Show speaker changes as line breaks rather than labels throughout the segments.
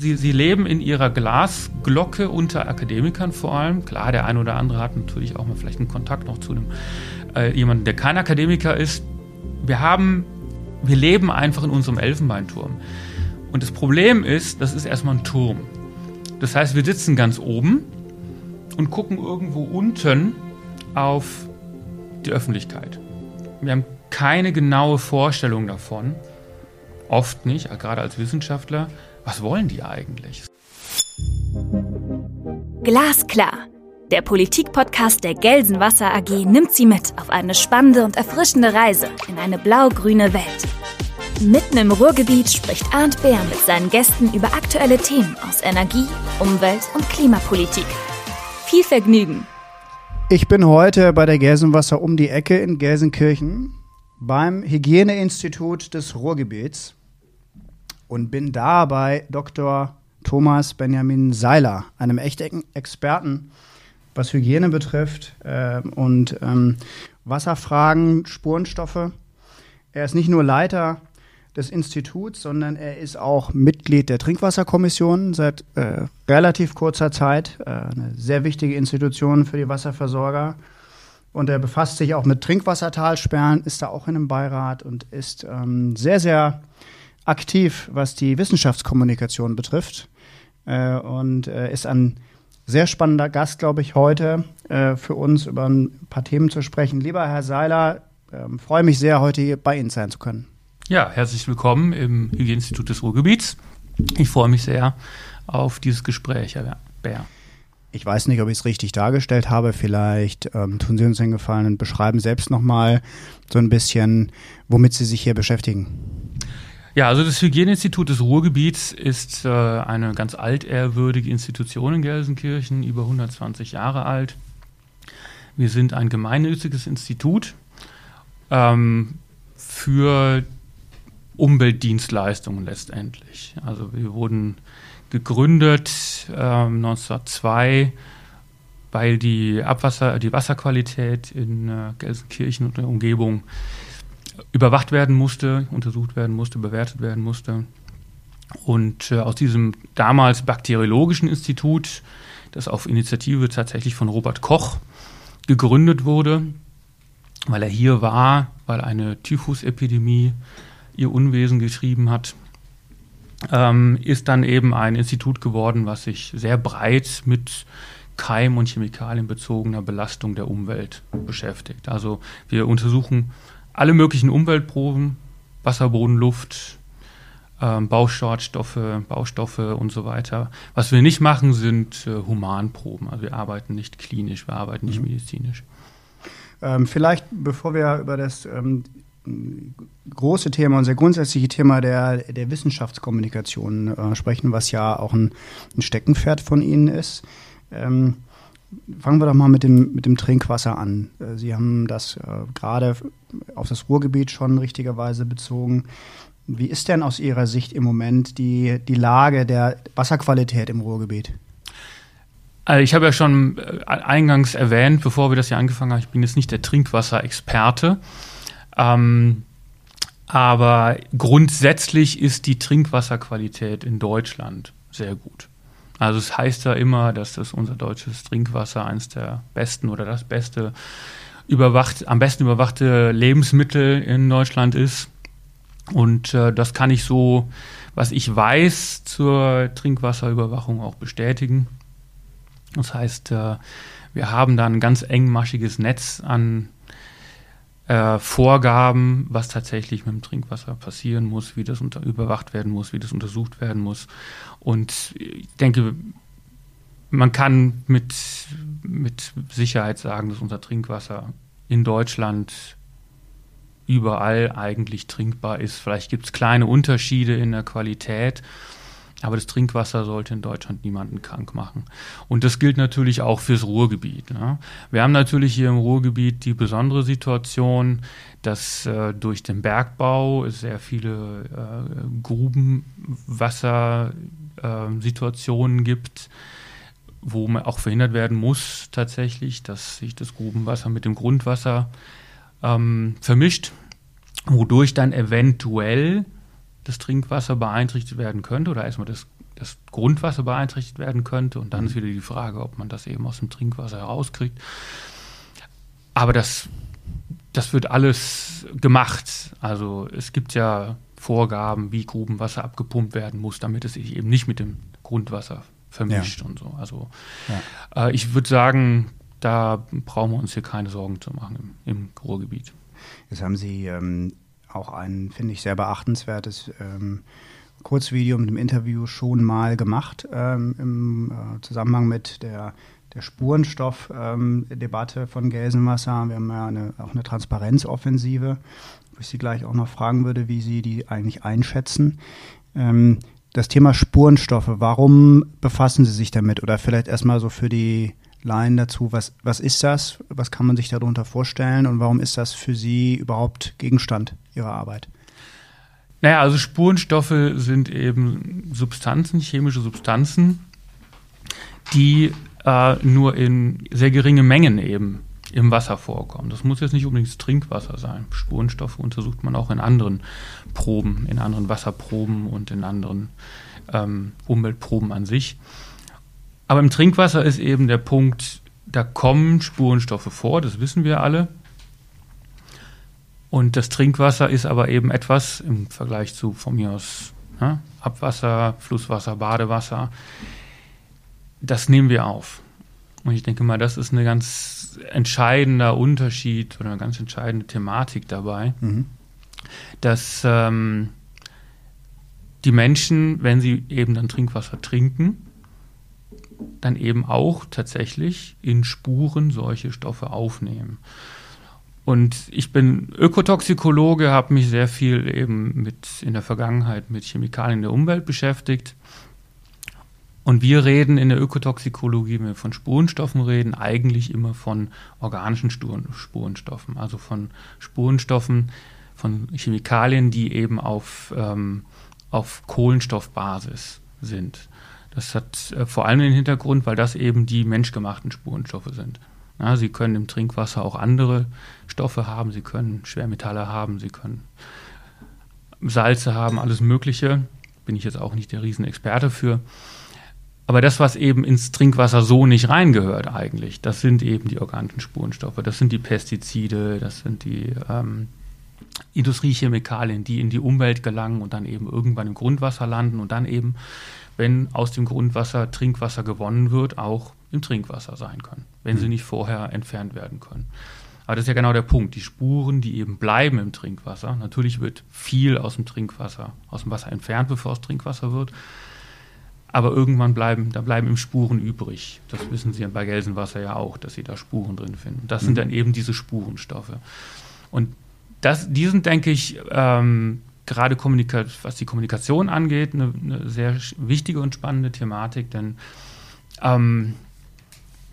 Sie, sie leben in ihrer Glasglocke unter Akademikern vor allem. Klar, der eine oder andere hat natürlich auch mal vielleicht einen Kontakt noch zu einem äh, jemanden, der kein Akademiker ist. Wir haben, wir leben einfach in unserem Elfenbeinturm. Und das Problem ist, das ist erstmal ein Turm. Das heißt, wir sitzen ganz oben und gucken irgendwo unten auf die Öffentlichkeit. Wir haben keine genaue Vorstellung davon, oft nicht, gerade als Wissenschaftler, was wollen die eigentlich?
Glasklar. Der Politik-Podcast der Gelsenwasser AG nimmt Sie mit auf eine spannende und erfrischende Reise in eine blau-grüne Welt. Mitten im Ruhrgebiet spricht Arndt Bär mit seinen Gästen über aktuelle Themen aus Energie, Umwelt und Klimapolitik. Viel Vergnügen!
Ich bin heute bei der Gelsenwasser um die Ecke in Gelsenkirchen beim Hygieneinstitut des Ruhrgebiets und bin da bei Dr. Thomas Benjamin Seiler, einem echten Experten, was Hygiene betrifft äh, und ähm, Wasserfragen, Spurenstoffe. Er ist nicht nur Leiter des Instituts, sondern er ist auch Mitglied der Trinkwasserkommission seit äh, relativ kurzer Zeit. Äh, eine sehr wichtige Institution für die Wasserversorger. Und er befasst sich auch mit Trinkwassertalsperren, ist da auch in einem Beirat und ist ähm, sehr, sehr aktiv, was die Wissenschaftskommunikation betrifft. Äh, und äh, ist ein sehr spannender Gast, glaube ich, heute äh, für uns über ein paar Themen zu sprechen. Lieber Herr Seiler, ähm, freue mich sehr, heute hier bei Ihnen sein zu können.
Ja, herzlich willkommen im Hygieneinstitut des Ruhrgebiets. Ich freue mich sehr auf dieses Gespräch, Herr Bär.
Ich weiß nicht, ob ich es richtig dargestellt habe. Vielleicht ähm, tun Sie uns den Gefallen und beschreiben selbst nochmal so ein bisschen, womit Sie sich hier beschäftigen.
Ja, also das Hygieneinstitut des Ruhrgebiets ist äh, eine ganz altehrwürdige Institution in Gelsenkirchen, über 120 Jahre alt. Wir sind ein gemeinnütziges Institut ähm, für Umweltdienstleistungen letztendlich. Also wir wurden gegründet ähm, 1902, weil die Abwasser, die Wasserqualität in äh, Gelsenkirchen und der Umgebung überwacht werden musste, untersucht werden musste, bewertet werden musste. Und äh, aus diesem damals bakteriologischen Institut, das auf Initiative tatsächlich von Robert Koch gegründet wurde, weil er hier war, weil eine Typhusepidemie ihr Unwesen getrieben hat, ähm, ist dann eben ein Institut geworden, was sich sehr breit mit Keim- und chemikalienbezogener Belastung der Umwelt beschäftigt. Also wir untersuchen alle möglichen Umweltproben, Wasser, Boden, Luft, ähm, Bauschadstoffe, Baustoffe und so weiter. Was wir nicht machen, sind äh, Humanproben. Also wir arbeiten nicht klinisch, wir arbeiten nicht mhm. medizinisch.
Ähm, vielleicht, bevor wir über das ähm, große Thema, unser grundsätzliche Thema der, der Wissenschaftskommunikation äh, sprechen, was ja auch ein, ein Steckenpferd von Ihnen ist. Ähm, Fangen wir doch mal mit dem, mit dem Trinkwasser an. Äh, Sie haben das äh, gerade auf das Ruhrgebiet schon richtigerweise bezogen. Wie ist denn aus Ihrer Sicht im Moment die, die Lage der Wasserqualität im Ruhrgebiet?
Also ich habe ja schon äh, eingangs erwähnt, bevor wir das hier angefangen haben, ich bin jetzt nicht der Trinkwasserexperte. Ähm, aber grundsätzlich ist die Trinkwasserqualität in Deutschland sehr gut. Also es heißt ja immer, dass das unser deutsches Trinkwasser eines der besten oder das beste überwacht, am besten überwachte Lebensmittel in Deutschland ist. Und äh, das kann ich so, was ich weiß, zur Trinkwasserüberwachung auch bestätigen. Das heißt, äh, wir haben da ein ganz engmaschiges Netz an äh, Vorgaben, was tatsächlich mit dem Trinkwasser passieren muss, wie das unter, überwacht werden muss, wie das untersucht werden muss. Und ich denke, man kann mit, mit Sicherheit sagen, dass unser Trinkwasser in Deutschland überall eigentlich trinkbar ist. Vielleicht gibt es kleine Unterschiede in der Qualität, aber das Trinkwasser sollte in Deutschland niemanden krank machen. Und das gilt natürlich auch fürs Ruhrgebiet. Ne? Wir haben natürlich hier im Ruhrgebiet die besondere Situation, dass äh, durch den Bergbau sehr viele äh, Grubenwassersituationen äh, gibt, wo man auch verhindert werden muss tatsächlich, dass sich das Grubenwasser mit dem Grundwasser ähm, vermischt, wodurch dann eventuell das Trinkwasser beeinträchtigt werden könnte oder erstmal das, das Grundwasser beeinträchtigt werden könnte. Und dann ist wieder die Frage, ob man das eben aus dem Trinkwasser herauskriegt. Aber das, das wird alles gemacht. Also es gibt ja Vorgaben, wie Grubenwasser abgepumpt werden muss, damit es sich eben nicht mit dem Grundwasser vermischt ja. und so. Also ja. äh, ich würde sagen, da brauchen wir uns hier keine Sorgen zu machen im, im Ruhrgebiet.
Jetzt haben Sie ähm, auch ein, finde ich, sehr beachtenswertes ähm, Kurzvideo mit dem Interview schon mal gemacht ähm, im äh, Zusammenhang mit der, der Spurenstoffdebatte ähm, von Gelsenwasser. Wir haben ja eine, auch eine Transparenzoffensive, wo ich Sie gleich auch noch fragen würde, wie Sie die eigentlich einschätzen. Ähm, das Thema Spurenstoffe, warum befassen Sie sich damit? Oder vielleicht erstmal so für die Laien dazu, was, was ist das? Was kann man sich darunter vorstellen und warum ist das für Sie überhaupt Gegenstand Ihrer Arbeit?
Naja, also Spurenstoffe sind eben Substanzen, chemische Substanzen, die äh, nur in sehr geringe Mengen eben im Wasser vorkommen. Das muss jetzt nicht unbedingt das Trinkwasser sein. Spurenstoffe untersucht man auch in anderen Proben, in anderen Wasserproben und in anderen ähm, Umweltproben an sich. Aber im Trinkwasser ist eben der Punkt, da kommen Spurenstoffe vor, das wissen wir alle. Und das Trinkwasser ist aber eben etwas im Vergleich zu von mir aus ne, Abwasser, Flusswasser, Badewasser. Das nehmen wir auf. Und ich denke mal, das ist ein ganz entscheidender Unterschied oder eine ganz entscheidende Thematik dabei, mhm. dass ähm, die Menschen, wenn sie eben dann Trinkwasser trinken, dann eben auch tatsächlich in Spuren solche Stoffe aufnehmen. Und ich bin Ökotoxikologe, habe mich sehr viel eben mit in der Vergangenheit mit Chemikalien der Umwelt beschäftigt. Und wir reden in der Ökotoxikologie, wenn wir von Spurenstoffen reden, eigentlich immer von organischen Spurenstoffen, also von Spurenstoffen, von Chemikalien, die eben auf, ähm, auf Kohlenstoffbasis sind. Das hat äh, vor allem den Hintergrund, weil das eben die menschgemachten Spurenstoffe sind. Ja, sie können im Trinkwasser auch andere Stoffe haben, sie können Schwermetalle haben, sie können Salze haben, alles Mögliche. Bin ich jetzt auch nicht der Riesenexperte für. Aber das, was eben ins Trinkwasser so nicht reingehört eigentlich, das sind eben die organischen Spurenstoffe, das sind die Pestizide, das sind die ähm, Industriechemikalien, die in die Umwelt gelangen und dann eben irgendwann im Grundwasser landen und dann eben, wenn aus dem Grundwasser Trinkwasser gewonnen wird, auch im Trinkwasser sein können, wenn mhm. sie nicht vorher entfernt werden können. Aber das ist ja genau der Punkt. Die Spuren, die eben bleiben im Trinkwasser. Natürlich wird viel aus dem Trinkwasser, aus dem Wasser entfernt, bevor es Trinkwasser wird. Aber irgendwann bleiben, da bleiben eben Spuren übrig. Das wissen Sie bei Gelsenwasser ja auch, dass Sie da Spuren drin finden. Das mhm. sind dann eben diese Spurenstoffe. Und das, die sind, denke ich, ähm, gerade was die Kommunikation angeht, eine, eine, sehr wichtige und spannende Thematik, denn ähm,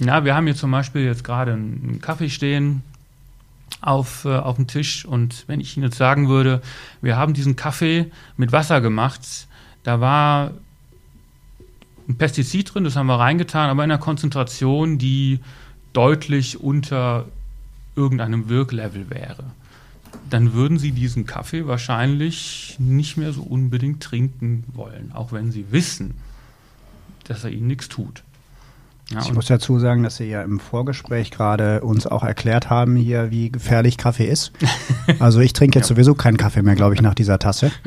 ja, wir haben hier zum Beispiel jetzt gerade einen Kaffee stehen auf, äh, auf dem Tisch und wenn ich Ihnen jetzt sagen würde, wir haben diesen Kaffee mit Wasser gemacht, da war ein Pestizid drin, das haben wir reingetan, aber in einer Konzentration, die deutlich unter irgendeinem Wirklevel wäre. Dann würden Sie diesen Kaffee wahrscheinlich nicht mehr so unbedingt trinken wollen, auch wenn Sie wissen, dass er Ihnen nichts tut.
Ja, ich muss dazu sagen, dass Sie ja im Vorgespräch gerade uns auch erklärt haben hier, wie gefährlich Kaffee ist. Also ich trinke jetzt ja. sowieso keinen Kaffee mehr, glaube ich, nach dieser Tasse.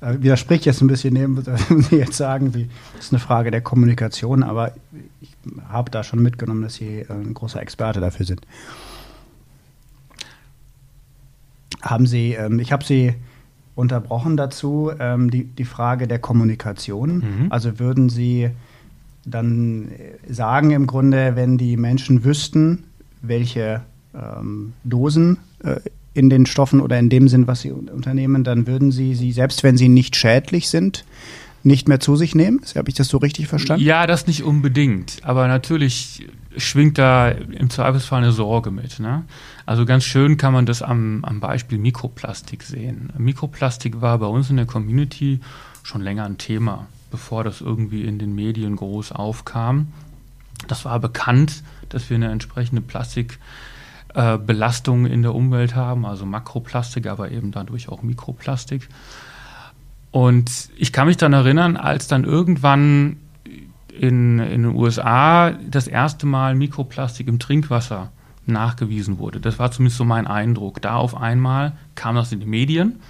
Äh, widerspricht jetzt ein bisschen dem, was Sie jetzt sagen, wie, das ist eine Frage der Kommunikation, aber ich habe da schon mitgenommen, dass Sie äh, ein großer Experte dafür sind. Haben Sie, ähm, ich habe Sie unterbrochen dazu, ähm, die, die Frage der Kommunikation. Mhm. Also würden Sie dann sagen im Grunde, wenn die Menschen wüssten, welche ähm, Dosen äh, in den Stoffen oder in dem Sinn, was sie unternehmen, dann würden sie sie, selbst wenn sie nicht schädlich sind, nicht mehr zu sich nehmen? Habe ich das so richtig verstanden?
Ja, das nicht unbedingt. Aber natürlich schwingt da im Zweifelsfall eine Sorge mit. Ne? Also ganz schön kann man das am, am Beispiel Mikroplastik sehen. Mikroplastik war bei uns in der Community schon länger ein Thema bevor das irgendwie in den Medien groß aufkam. Das war bekannt, dass wir eine entsprechende Plastikbelastung äh, in der Umwelt haben, also Makroplastik, aber eben dadurch auch Mikroplastik. Und ich kann mich dann erinnern, als dann irgendwann in, in den USA das erste Mal Mikroplastik im Trinkwasser nachgewiesen wurde. Das war zumindest so mein Eindruck. Da auf einmal kam das in die Medien.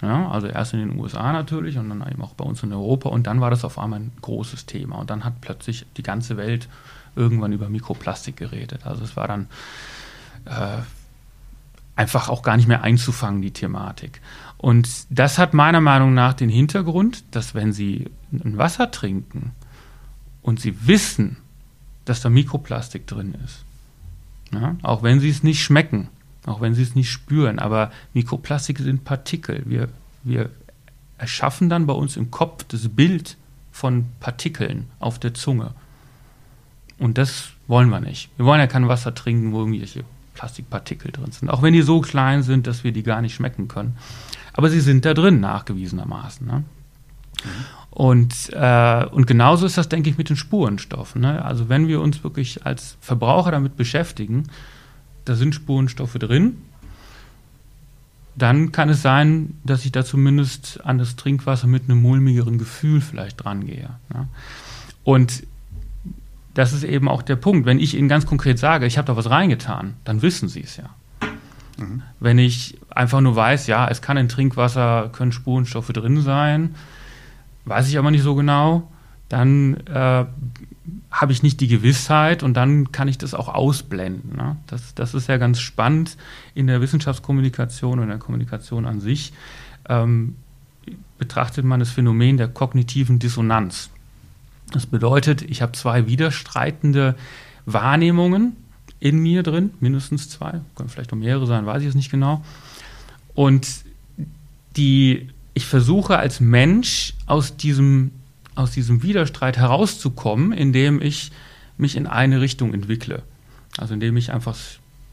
Ja, also erst in den USA natürlich und dann eben auch bei uns in Europa und dann war das auf einmal ein großes Thema und dann hat plötzlich die ganze Welt irgendwann über Mikroplastik geredet. Also es war dann äh, einfach auch gar nicht mehr einzufangen, die Thematik. Und das hat meiner Meinung nach den Hintergrund, dass wenn Sie ein Wasser trinken und Sie wissen, dass da Mikroplastik drin ist, ja, auch wenn Sie es nicht schmecken, auch wenn Sie es nicht spüren, aber Mikroplastik sind Partikel. Wir, wir erschaffen dann bei uns im Kopf das Bild von Partikeln auf der Zunge. Und das wollen wir nicht. Wir wollen ja kein Wasser trinken, wo irgendwelche Plastikpartikel drin sind. Auch wenn die so klein sind, dass wir die gar nicht schmecken können. Aber sie sind da drin, nachgewiesenermaßen. Ne? Mhm. Und, äh, und genauso ist das, denke ich, mit den Spurenstoffen. Ne? Also wenn wir uns wirklich als Verbraucher damit beschäftigen, da sind Spurenstoffe drin, dann kann es sein, dass ich da zumindest an das Trinkwasser mit einem mulmigeren Gefühl vielleicht drangehe. Ne? Und das ist eben auch der Punkt. Wenn ich Ihnen ganz konkret sage, ich habe da was reingetan, dann wissen Sie es ja. Mhm. Wenn ich einfach nur weiß, ja, es kann in Trinkwasser, können Spurenstoffe drin sein, weiß ich aber nicht so genau, dann äh, habe ich nicht die Gewissheit und dann kann ich das auch ausblenden. Ne? Das, das ist ja ganz spannend in der Wissenschaftskommunikation und der Kommunikation an sich. Ähm, betrachtet man das Phänomen der kognitiven Dissonanz. Das bedeutet, ich habe zwei widerstreitende Wahrnehmungen in mir drin, mindestens zwei, können vielleicht auch mehrere sein, weiß ich es nicht genau. Und die, ich versuche als Mensch aus diesem, aus diesem Widerstreit herauszukommen, indem ich mich in eine Richtung entwickle. Also indem ich einfach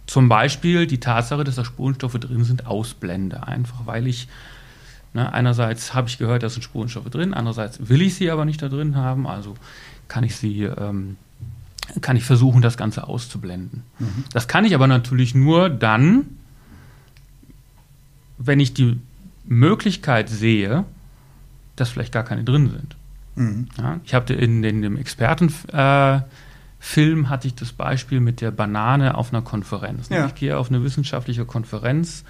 zum Beispiel die Tatsache, dass da Spurenstoffe drin sind, ausblende. Einfach weil ich Ne? Einerseits habe ich gehört, da sind Spurenstoffe drin, andererseits will ich sie aber nicht da drin haben, also kann ich sie, ähm, kann ich versuchen, das Ganze auszublenden. Mhm. Das kann ich aber natürlich nur dann, wenn ich die Möglichkeit sehe, dass vielleicht gar keine drin sind. Mhm. Ja, ich habe in, in, dem Expertenfilm äh, hatte ich das Beispiel mit der Banane auf einer Konferenz. Ja. Ich gehe auf eine wissenschaftliche Konferenz,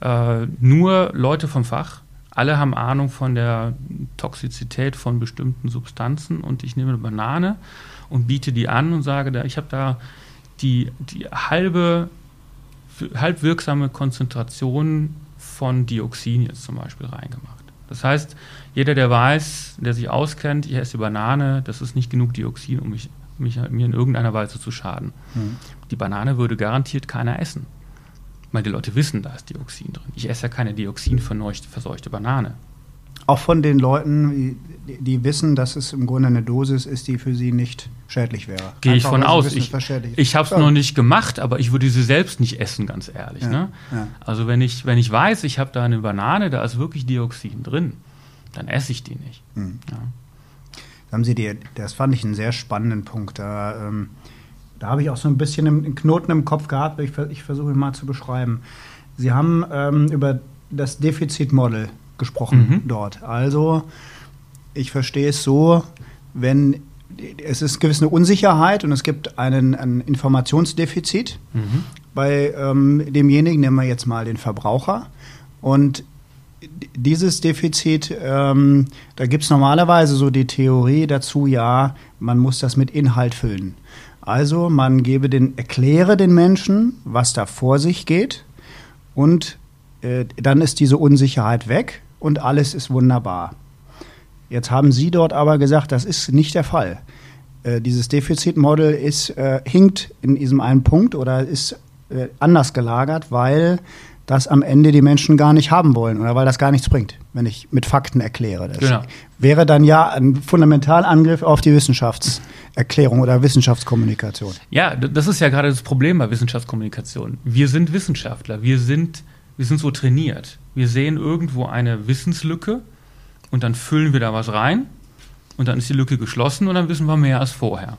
äh, nur Leute vom Fach alle haben Ahnung von der Toxizität von bestimmten Substanzen und ich nehme eine Banane und biete die an und sage, ich habe da die, die halbe, halb wirksame Konzentration von Dioxin jetzt zum Beispiel reingemacht. Das heißt, jeder, der weiß, der sich auskennt, ich esse Banane, das ist nicht genug Dioxin, um mich, mich mir in irgendeiner Weise zu schaden. Mhm. Die Banane würde garantiert keiner essen. Weil die Leute wissen, da ist Dioxin drin. Ich esse ja keine dioxinverseuchte Banane.
Auch von den Leuten, die, wissen, dass es im Grunde eine Dosis ist, die für sie nicht schädlich wäre.
Gehe ich von aus. Ich, ich habe es ja. noch nicht gemacht, aber ich würde sie selbst nicht essen, ganz ehrlich. Ja. Ne? Ja. Also wenn ich, wenn ich weiß, ich habe da eine Banane, da ist wirklich Dioxin drin, dann esse ich die nicht. Mhm.
Haben Sie die, das fand ich einen sehr spannenden Punkt. Da ähm, da habe ich auch so ein bisschen einen Knoten im Kopf gehabt, ich, ich versuche ihn mal zu beschreiben. Sie haben ähm, über das Defizitmodell gesprochen mhm. dort. Also, ich verstehe es so, wenn es ist gewisse Unsicherheit und es gibt einen, ein Informationsdefizit mhm. bei ähm, demjenigen, nehmen wir jetzt mal den Verbraucher. Und dieses Defizit, ähm, da gibt es normalerweise so die Theorie dazu, ja, man muss das mit Inhalt füllen. Also man gebe den, erkläre den Menschen, was da vor sich geht und äh, dann ist diese Unsicherheit weg und alles ist wunderbar. Jetzt haben Sie dort aber gesagt, das ist nicht der Fall. Äh, dieses Defizitmodell ist, äh, hinkt in diesem einen Punkt oder ist äh, anders gelagert, weil das am Ende die Menschen gar nicht haben wollen oder weil das gar nichts bringt, wenn ich mit Fakten erkläre. Das genau. wäre dann ja ein Fundamentalangriff auf die Wissenschaftserklärung oder Wissenschaftskommunikation.
Ja, das ist ja gerade das Problem bei Wissenschaftskommunikation. Wir sind Wissenschaftler, wir sind, wir sind so trainiert. Wir sehen irgendwo eine Wissenslücke und dann füllen wir da was rein und dann ist die Lücke geschlossen und dann wissen wir mehr als vorher.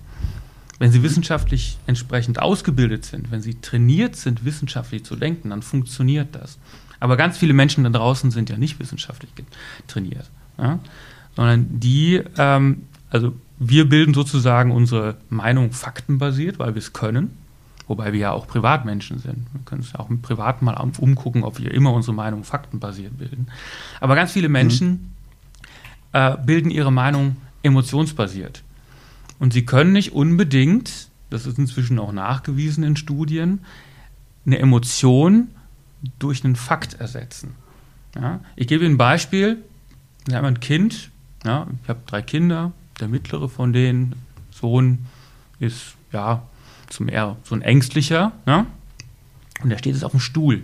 wenn sie wissenschaftlich entsprechend ausgebildet sind, wenn sie trainiert sind, wissenschaftlich zu denken, dann funktioniert das. Aber ganz viele Menschen da draußen sind ja nicht wissenschaftlich trainiert, ja? sondern die, ähm, also wir bilden sozusagen unsere Meinung faktenbasiert, weil wir es können, wobei wir ja auch Privatmenschen sind. Wir können uns ja auch im Privaten mal umgucken, ob wir immer unsere Meinung faktenbasiert bilden. Aber ganz viele Menschen mhm. Äh, bilden ihre Meinung emotionsbasiert. Und sie können nicht unbedingt, das ist inzwischen auch nachgewiesen in Studien, eine Emotion durch einen Fakt ersetzen. Ja? Ich gebe Ihnen ein Beispiel. Wir haben ein Kind, ja, ich habe drei Kinder, der mittlere von denen, Sohn, ist ja zum eher so ein ängstlicher, ja? und der steht jetzt auf dem Stuhl.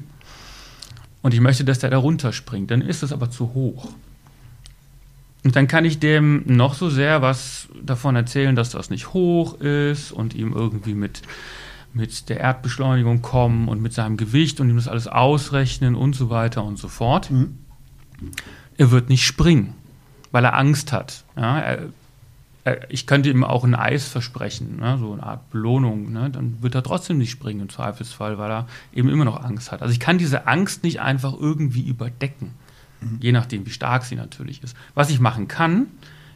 Und ich möchte, dass der da runterspringt. Dann ist es aber zu hoch. Und dann kann ich dem noch so sehr was davon erzählen, dass das nicht hoch ist und ihm irgendwie mit, mit der Erdbeschleunigung kommen und mit seinem Gewicht und ihm das alles ausrechnen und so weiter und so fort. Mhm. Er wird nicht springen, weil er Angst hat. Ja, er, er, ich könnte ihm auch ein Eis versprechen, ne, so eine Art Belohnung. Ne, dann wird er trotzdem nicht springen im Zweifelsfall, weil er eben immer noch Angst hat. Also ich kann diese Angst nicht einfach irgendwie überdecken. Mhm. Je nachdem, wie stark sie natürlich ist. Was ich machen kann,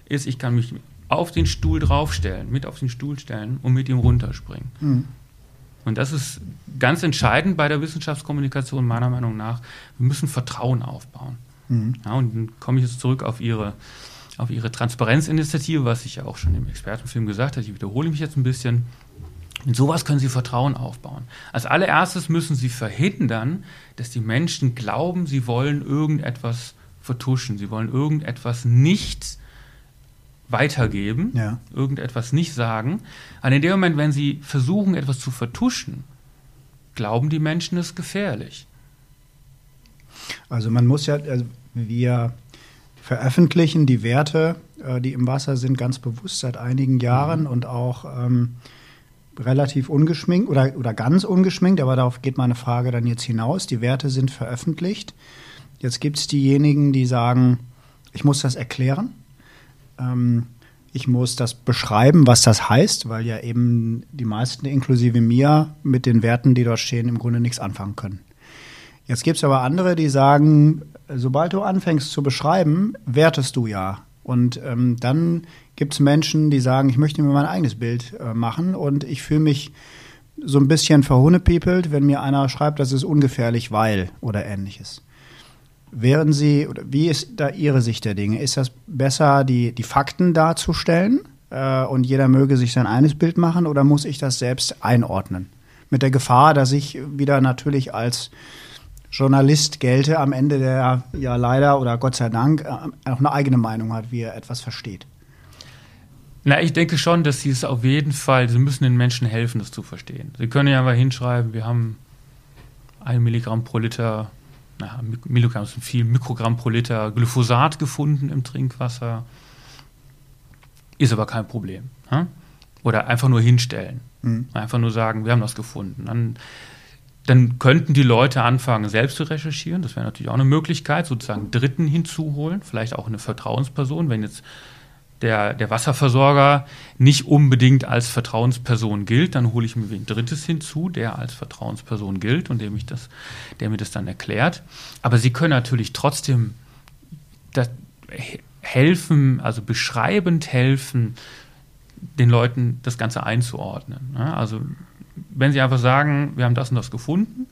ist, ich kann mich auf den Stuhl draufstellen, mit auf den Stuhl stellen und mit ihm runterspringen. Mhm. Und das ist ganz entscheidend bei der Wissenschaftskommunikation, meiner Meinung nach. Wir müssen Vertrauen aufbauen. Mhm. Ja, und dann komme ich jetzt zurück auf Ihre, auf Ihre Transparenzinitiative, was ich ja auch schon im Expertenfilm gesagt habe. Ich wiederhole mich jetzt ein bisschen. In sowas können Sie Vertrauen aufbauen. Als allererstes müssen Sie verhindern, dass die Menschen glauben, sie wollen irgendetwas vertuschen, sie wollen irgendetwas nicht weitergeben, ja. irgendetwas nicht sagen. Und in dem Moment, wenn sie versuchen, etwas zu vertuschen, glauben die Menschen, es ist gefährlich.
Also man muss ja, also wir veröffentlichen die Werte, äh, die im Wasser sind, ganz bewusst seit einigen Jahren mhm. und auch ähm, relativ ungeschminkt oder, oder ganz ungeschminkt, aber darauf geht meine Frage dann jetzt hinaus. Die Werte sind veröffentlicht. Jetzt gibt es diejenigen, die sagen, ich muss das erklären. Ähm, ich muss das beschreiben, was das heißt, weil ja eben die meisten, inklusive mir, mit den Werten, die dort stehen, im Grunde nichts anfangen können. Jetzt gibt es aber andere, die sagen, sobald du anfängst zu beschreiben, wertest du ja. Und ähm, dann gibt es Menschen, die sagen, ich möchte mir mein eigenes Bild äh, machen und ich fühle mich so ein bisschen verhunepiepelt, wenn mir einer schreibt, das ist ungefährlich, weil oder ähnliches. Wären Sie, oder wie ist da Ihre Sicht der Dinge? Ist das besser, die, die Fakten darzustellen äh, und jeder möge sich sein eines Bild machen oder muss ich das selbst einordnen? Mit der Gefahr, dass ich wieder natürlich als Journalist gelte am Ende, der ja leider oder Gott sei Dank äh, auch eine eigene Meinung hat, wie er etwas versteht.
Na, ich denke schon, dass sie es auf jeden Fall, sie müssen den Menschen helfen, das zu verstehen. Sie können ja mal hinschreiben, wir haben ein Milligramm pro Liter, na, Milligramm sind viel, Mikrogramm pro Liter Glyphosat gefunden im Trinkwasser. Ist aber kein Problem. Hm? Oder einfach nur hinstellen. Mhm. Einfach nur sagen, wir haben das gefunden. Dann, dann könnten die Leute anfangen, selbst zu recherchieren. Das wäre natürlich auch eine Möglichkeit, sozusagen Dritten hinzuholen, vielleicht auch eine Vertrauensperson, wenn jetzt der, der Wasserversorger nicht unbedingt als Vertrauensperson gilt, dann hole ich mir ein Drittes hinzu, der als Vertrauensperson gilt und dem ich das, der mir das dann erklärt. Aber Sie können natürlich trotzdem helfen, also beschreibend helfen, den Leuten das Ganze einzuordnen. Also wenn Sie einfach sagen, wir haben das und das gefunden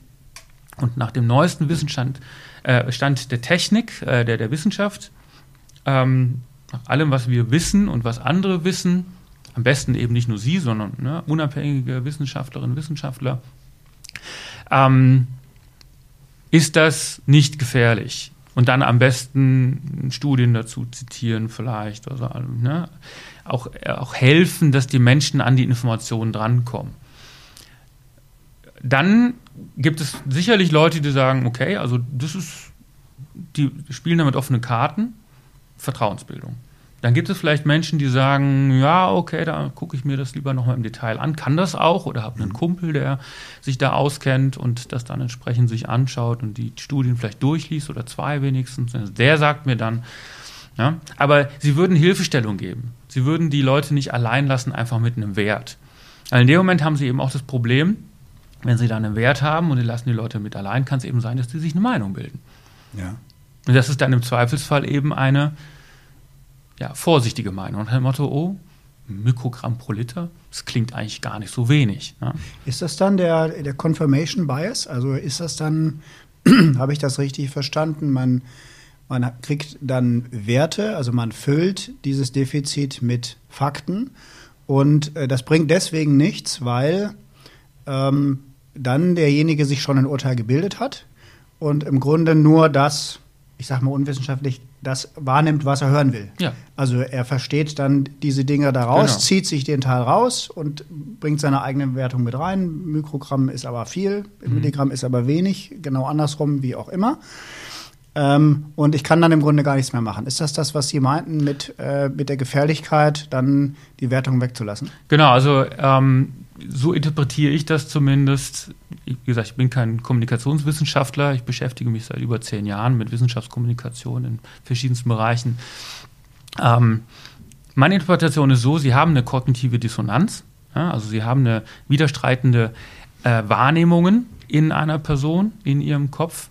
und nach dem neuesten Wissensstand, äh, Stand der Technik, äh, der, der Wissenschaft, ähm, nach allem, was wir wissen und was andere wissen, am besten eben nicht nur Sie, sondern ne, unabhängige Wissenschaftlerinnen und Wissenschaftler, ähm, ist das nicht gefährlich. Und dann am besten Studien dazu zitieren vielleicht, also, ne, auch, auch helfen, dass die Menschen an die Informationen drankommen. Dann gibt es sicherlich Leute, die sagen, okay, also das ist, die spielen damit offene Karten Vertrauensbildung. Dann gibt es vielleicht Menschen, die sagen, ja, okay, da gucke ich mir das lieber nochmal im Detail an, kann das auch oder habe einen mhm. Kumpel, der sich da auskennt und das dann entsprechend sich anschaut und die Studien vielleicht durchliest oder zwei wenigstens. Der sagt mir dann, ja, aber sie würden Hilfestellung geben. Sie würden die Leute nicht allein lassen, einfach mit einem Wert. Weil in dem Moment haben sie eben auch das Problem, wenn sie da einen Wert haben und die lassen die Leute mit allein, kann es eben sein, dass die sich eine Meinung bilden.
Ja.
Und das ist dann im Zweifelsfall eben eine ja, vorsichtige Meinung. Und dem Motto, oh, Mikrogramm pro Liter, das klingt eigentlich gar nicht so wenig. Ne?
Ist das dann der, der Confirmation Bias? Also ist das dann, habe ich das richtig verstanden? Man, man kriegt dann Werte, also man füllt dieses Defizit mit Fakten und äh, das bringt deswegen nichts, weil ähm, dann derjenige sich schon ein Urteil gebildet hat und im Grunde nur das, ich sage mal unwissenschaftlich, das wahrnimmt, was er hören will.
Ja.
Also er versteht dann diese Dinge daraus,
Genau.
zieht sich den Teil raus und bringt seine eigene Wertung mit rein. Mikrogramm ist aber viel,
Mhm.
Milligramm ist aber wenig, genau andersrum, wie auch immer. Ähm, und ich kann dann im Grunde gar nichts mehr machen. Ist das das, was Sie meinten mit, äh, mit der Gefährlichkeit, dann die Wertung wegzulassen?
Genau, also ähm, so interpretiere ich das zumindest. Wie gesagt, ich bin kein Kommunikationswissenschaftler. Ich beschäftige mich seit über zehn Jahren mit Wissenschaftskommunikation in verschiedensten Bereichen. Ähm, meine Interpretation ist so, Sie haben eine kognitive Dissonanz. Ja, also Sie haben eine widerstreitende äh, Wahrnehmungen in einer Person, in Ihrem Kopf.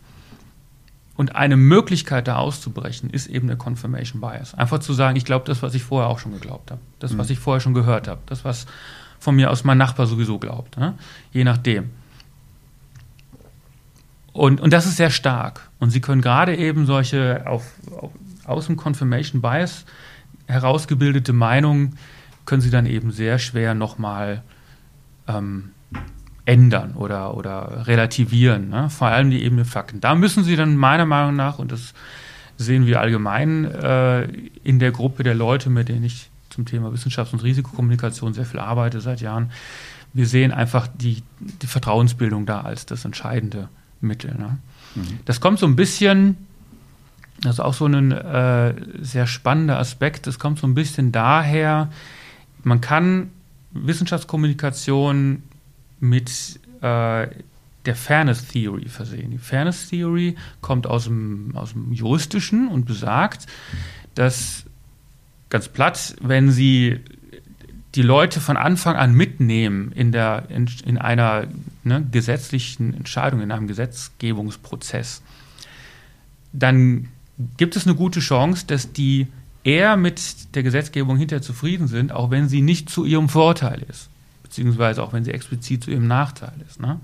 Und eine Möglichkeit, da auszubrechen, ist eben der Confirmation Bias. Einfach zu sagen, ich glaube das, was ich vorher auch schon geglaubt habe. Das, was ich vorher schon gehört habe. Das, was von mir aus mein Nachbar sowieso glaubt. Ne? Je nachdem. Und, und das ist sehr stark. Und Sie können gerade eben solche auf, auf, aus dem Confirmation Bias herausgebildete Meinungen, können Sie dann eben sehr schwer nochmal ähm, ändern oder, oder relativieren. Ne? Vor allem die Ebene Fakten. Da müssen Sie dann meiner Meinung nach, und das sehen wir allgemein äh, in der Gruppe der Leute, mit denen ich zum Thema Wissenschafts- und Risikokommunikation sehr viel arbeite seit Jahren, wir sehen einfach die, die Vertrauensbildung da als das entscheidende Mittel. Ne? Das kommt so ein bisschen, das ist auch so ein äh, sehr spannender Aspekt, das kommt so ein bisschen daher, man kann Wissenschaftskommunikation mit äh, der Fairness Theory versehen. Die Fairness Theory kommt aus dem, aus dem Juristischen und besagt, dass ganz platt, wenn Sie die Leute von Anfang an mitnehmen in, der, in, in einer ne, gesetzlichen Entscheidung, in einem Gesetzgebungsprozess, dann gibt es eine gute Chance, dass die eher mit der Gesetzgebung hinterher zufrieden sind, auch wenn sie nicht zu ihrem Vorteil ist, beziehungsweise auch wenn sie explizit zu ihrem Nachteil ist. Ne?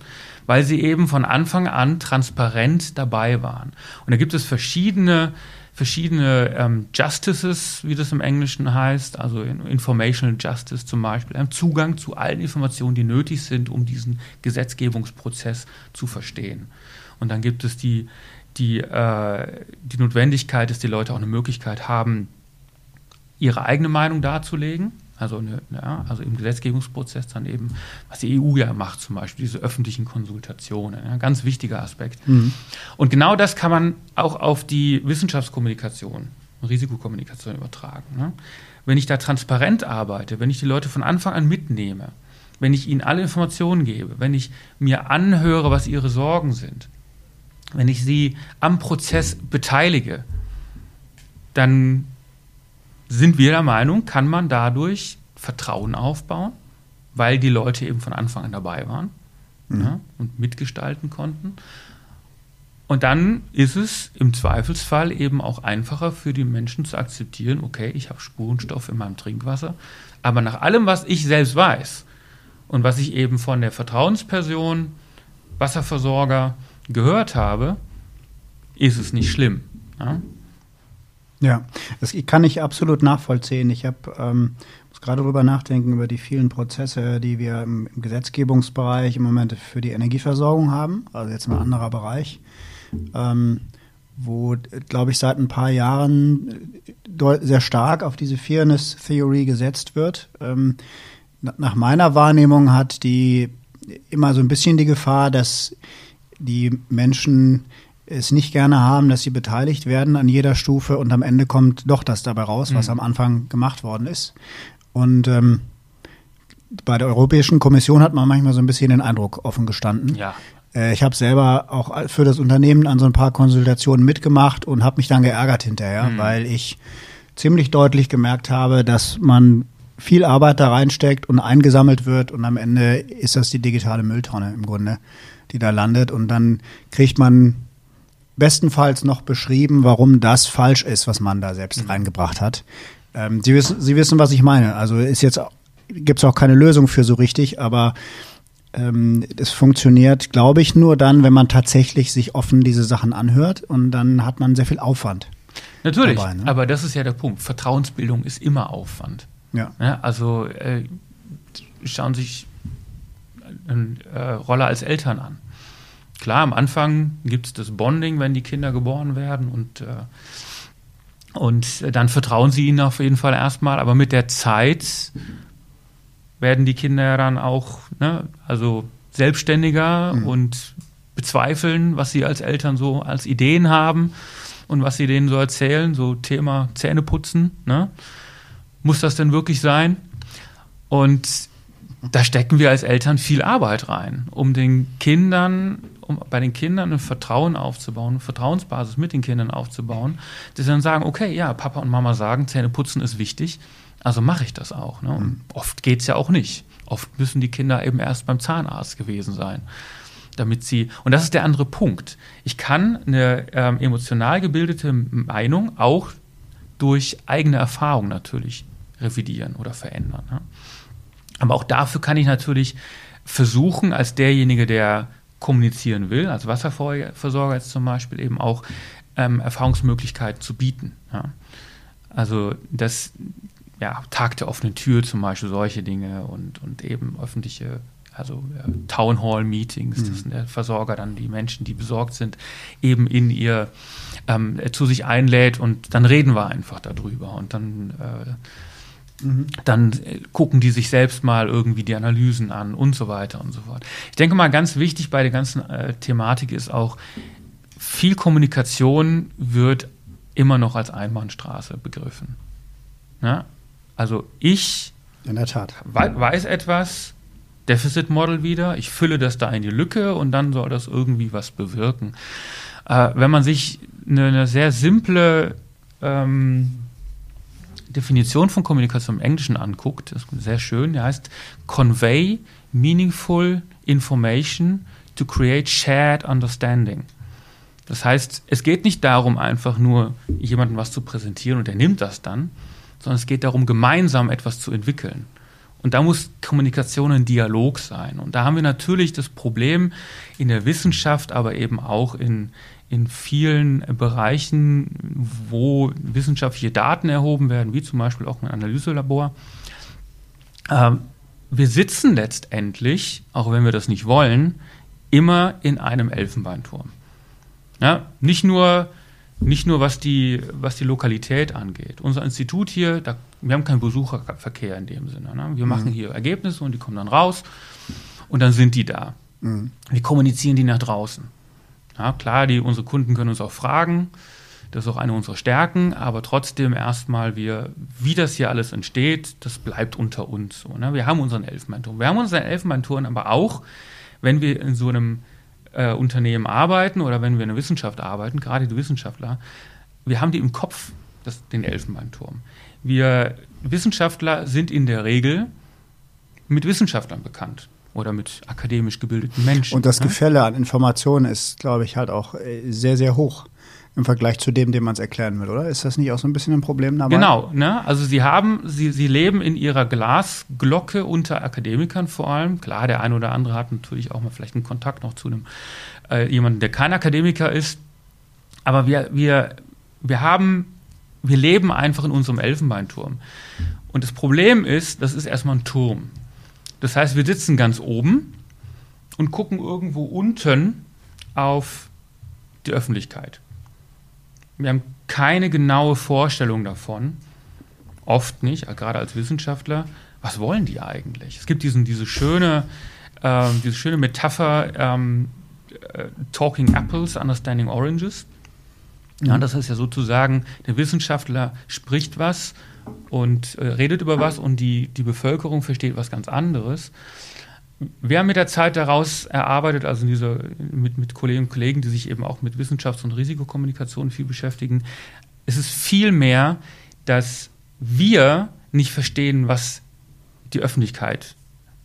Weil sie eben von Anfang an transparent dabei waren. Und da gibt es verschiedene verschiedene ähm, Justices, wie das im Englischen heißt, also in, Informational Justice zum Beispiel, einen Zugang zu allen Informationen, die nötig sind, um diesen Gesetzgebungsprozess zu verstehen. Und dann gibt es die, die, äh, die Notwendigkeit, dass die Leute auch eine Möglichkeit haben, ihre eigene Meinung darzulegen. Also, eine, ja, also im Gesetzgebungsprozess dann eben, was die EU ja macht, zum Beispiel diese öffentlichen Konsultationen. Ja, ganz wichtiger Aspekt.
Mhm.
Und genau das kann man auch auf die Wissenschaftskommunikation, Risikokommunikation übertragen. Ne? Wenn ich da transparent arbeite, wenn ich die Leute von Anfang an mitnehme, wenn ich ihnen alle Informationen gebe, wenn ich mir anhöre, was ihre Sorgen sind, wenn ich sie am Prozess beteilige, dann sind wir der Meinung, kann man dadurch Vertrauen aufbauen, weil die Leute eben von Anfang an dabei waren
Mhm.
ja, und mitgestalten konnten. Und dann ist es im Zweifelsfall eben auch einfacher für die Menschen zu akzeptieren, okay, ich habe Spurenstoff in meinem Trinkwasser, aber nach allem, was ich selbst weiß und was ich eben von der Vertrauensperson, Wasserversorger gehört habe, ist es nicht schlimm. Ja?
Ja, das kann ich absolut nachvollziehen. Ich habe ähm, muss gerade darüber nachdenken über die vielen Prozesse, die wir im, Gesetzgebungsbereich im Moment für die Energieversorgung haben. Also jetzt ein anderer Bereich, ähm, wo, glaube ich, seit ein paar Jahren deu- sehr stark auf diese Fairness Theory gesetzt wird. Ähm, na- nach meiner Wahrnehmung hat die immer so ein bisschen die Gefahr, dass die Menschen es nicht gerne haben, dass sie beteiligt werden an jeder Stufe und am Ende kommt doch das dabei raus, was
Mhm.
am Anfang gemacht worden ist. Und ähm, bei der Europäischen Kommission hat man manchmal so ein bisschen den Eindruck offen gestanden.
Ja.
Äh, ich habe selber auch für das Unternehmen an so ein paar Konsultationen mitgemacht und habe mich dann geärgert hinterher,
Mhm.
weil ich ziemlich deutlich gemerkt habe, dass man viel Arbeit da reinsteckt und eingesammelt wird und am Ende ist das die digitale Mülltonne im Grunde, die da landet und dann kriegt man bestenfalls noch beschrieben, warum das falsch ist, was man da selbst mhm. reingebracht hat. Ähm, Sie, wissen, Sie wissen, was ich meine. Also ist jetzt gibt es auch keine Lösung für so richtig, aber ähm, es funktioniert, glaube ich, nur dann, wenn man tatsächlich sich offen diese Sachen anhört und dann hat man sehr viel Aufwand.
Natürlich, dabei, ne? aber das ist ja der Punkt. Vertrauensbildung ist immer Aufwand. Ja. ja also äh, schauen sich eine äh, Rolle als Eltern an. Klar, am Anfang gibt es das Bonding, wenn die Kinder geboren werden und, äh, und dann vertrauen sie ihnen auf jeden Fall erstmal, aber mit der Zeit werden die Kinder ja dann auch, ne, also selbstständiger mhm. und bezweifeln, was sie als Eltern so als Ideen haben und was sie denen so erzählen, so Thema Zähneputzen, ne? Muss das denn wirklich sein? Und da stecken wir als Eltern viel Arbeit rein, um den Kindern, um bei den Kindern ein Vertrauen aufzubauen, eine Vertrauensbasis mit den Kindern aufzubauen, dass sie dann sagen, okay, ja, Papa und Mama sagen, Zähneputzen ist wichtig, also mache ich das auch. Ne? Mhm. Oft geht es ja auch nicht. Oft müssen die Kinder eben erst beim Zahnarzt gewesen sein damit sie, und das ist der andere Punkt. Ich kann eine ähm, emotional gebildete Meinung auch durch eigene Erfahrung natürlich revidieren oder verändern. Ne? Aber auch dafür kann ich natürlich versuchen, als derjenige, der kommunizieren will, als Wasserversorger jetzt zum Beispiel, eben auch ähm, Erfahrungsmöglichkeiten zu bieten. Ja? Also das, ja, Tag der offenen Tür zum Beispiel, solche Dinge und, und eben öffentliche, also ja, Town Hall Meetings, mhm. das sind der Versorger dann die Menschen, die besorgt sind, eben in ihr ähm, zu sich einlädt und dann reden wir einfach darüber und dann äh, mhm. dann gucken die sich selbst mal irgendwie die Analysen an und so weiter und so fort. Ich denke mal, ganz wichtig bei der ganzen äh, Thematik ist auch, viel Kommunikation wird immer noch als Einbahnstraße begriffen. Ja? Also ich
in der Tat.
weiß etwas, Deficit Model wieder, ich fülle das da in die Lücke und dann soll das irgendwie was bewirken. Äh, wenn man sich eine, eine sehr simple ähm, Definition von Kommunikation im Englischen anguckt, das ist sehr schön, die heißt Convey meaningful information to create shared understanding. Das heißt, es geht nicht darum, einfach nur jemandem was zu präsentieren und er nimmt das dann, sondern es geht darum, gemeinsam etwas zu entwickeln. Und da muss Kommunikation ein Dialog sein. Und da haben wir natürlich das Problem in der Wissenschaft, aber eben auch in, in vielen Bereichen, wo wissenschaftliche Daten erhoben werden, wie zum Beispiel auch ein Analyselabor. Ähm, wir sitzen letztendlich, auch wenn wir das nicht wollen, immer in einem Elfenbeinturm. Ja, nicht nur nicht nur was die, was die Lokalität angeht. Unser Institut hier, da, wir haben keinen Besucherverkehr in dem Sinne. Ne? Wir mhm. machen hier Ergebnisse und die kommen dann raus und dann sind die da. Mhm. Wir kommunizieren die nach draußen. Ja, klar, die, unsere Kunden können uns auch fragen. Das ist auch eine unserer Stärken, aber trotzdem erstmal wir, wie das hier alles entsteht, das bleibt unter uns. So, ne? Wir haben unseren Elfenbeinturm. Wir haben unseren Elfenbeinturm aber auch, wenn wir in so einem äh, Unternehmen arbeiten oder wenn wir in der Wissenschaft arbeiten, gerade die Wissenschaftler, wir haben die im Kopf, das, den Elfenbeinturm. Wir Wissenschaftler sind in der Regel mit Wissenschaftlern bekannt oder mit akademisch gebildeten Menschen.
Und das ne? Gefälle an Informationen ist, glaube ich, halt auch äh, sehr, sehr hoch im Vergleich zu dem, dem man es erklären will, oder? Ist das nicht auch so ein bisschen ein Problem dabei?
Genau, ne? Also sie haben, sie, sie leben in ihrer Glasglocke unter Akademikern vor allem. Klar, der eine oder andere hat natürlich auch mal vielleicht einen Kontakt noch zu einem äh, jemanden, der kein Akademiker ist. Aber wir, wir, wir haben, wir leben einfach in unserem Elfenbeinturm. Und das Problem ist, das ist erstmal ein Turm. Das heißt, wir sitzen ganz oben und gucken irgendwo unten auf die Öffentlichkeit. Wir haben keine genaue Vorstellung davon, oft nicht, gerade als Wissenschaftler, was wollen die eigentlich? Es gibt diesen, diese, schöne, äh, diese schöne Metapher, ähm, äh, Talking Apples, Understanding Oranges. Ja, mhm. das ist ja sozusagen, der Wissenschaftler spricht was und äh, redet über was und die, die Bevölkerung versteht was ganz anderes. Wir haben mit der Zeit daraus erarbeitet, also dieser, mit, mit Kolleginnen und Kollegen, die sich eben auch mit Wissenschafts- und Risikokommunikation viel beschäftigen, es ist viel mehr, dass wir nicht verstehen, was die Öffentlichkeit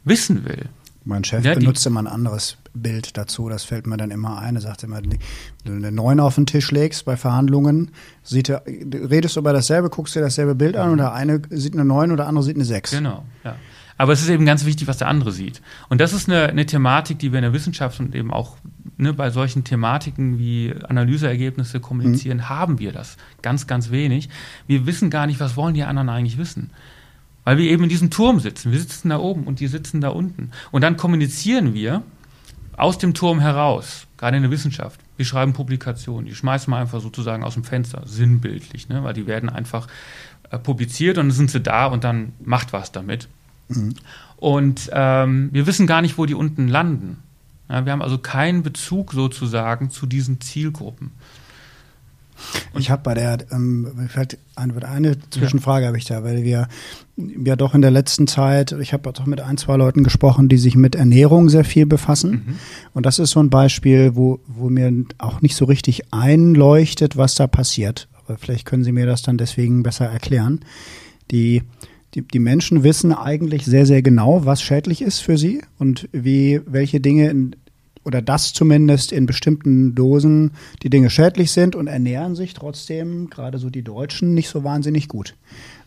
wissen will.
Mein Chef
Ja, die-
benutzt immer ein anderes Bild dazu, das fällt mir dann immer ein. Er sagt immer, wenn du eine Neun auf den Tisch legst bei Verhandlungen, sieht er, redest du über dasselbe, guckst dir dasselbe Bild an und der eine sieht eine Neun und der andere sieht eine Sechs.
Genau, ja. Aber es ist eben ganz wichtig, was der andere sieht. Und das ist eine, eine Thematik, die wir in der Wissenschaft und eben auch ne, bei solchen Thematiken wie Analyseergebnisse kommunizieren, haben wir das ganz, ganz wenig. Wir wissen gar nicht, was wollen die anderen eigentlich wissen. Weil wir eben in diesem Turm sitzen. Wir sitzen da oben und die sitzen da unten. Und dann kommunizieren wir aus dem Turm heraus, gerade in der Wissenschaft. Wir schreiben Publikationen, die schmeißen wir einfach sozusagen aus dem Fenster, sinnbildlich, ne? weil die werden einfach äh, publiziert und dann sind sie da und dann macht was damit. Und ähm, wir wissen gar nicht, wo die unten landen. Ja, wir haben also keinen Bezug sozusagen zu diesen Zielgruppen.
Ich habe bei der, ähm, fällt eine, eine Zwischenfrage habe ich da, weil wir ja doch in der letzten Zeit, ich habe doch mit ein, zwei Leuten gesprochen, die sich mit Ernährung sehr viel befassen. Und das ist so ein Beispiel, wo, wo mir auch nicht so richtig einleuchtet, was da passiert. Aber vielleicht können Sie mir das dann deswegen besser erklären. Die, die, die Menschen wissen eigentlich sehr, sehr genau, was schädlich ist für sie und wie, welche Dinge in, oder das zumindest in bestimmten Dosen die Dinge schädlich sind und ernähren sich trotzdem, gerade so die Deutschen, nicht so wahnsinnig gut.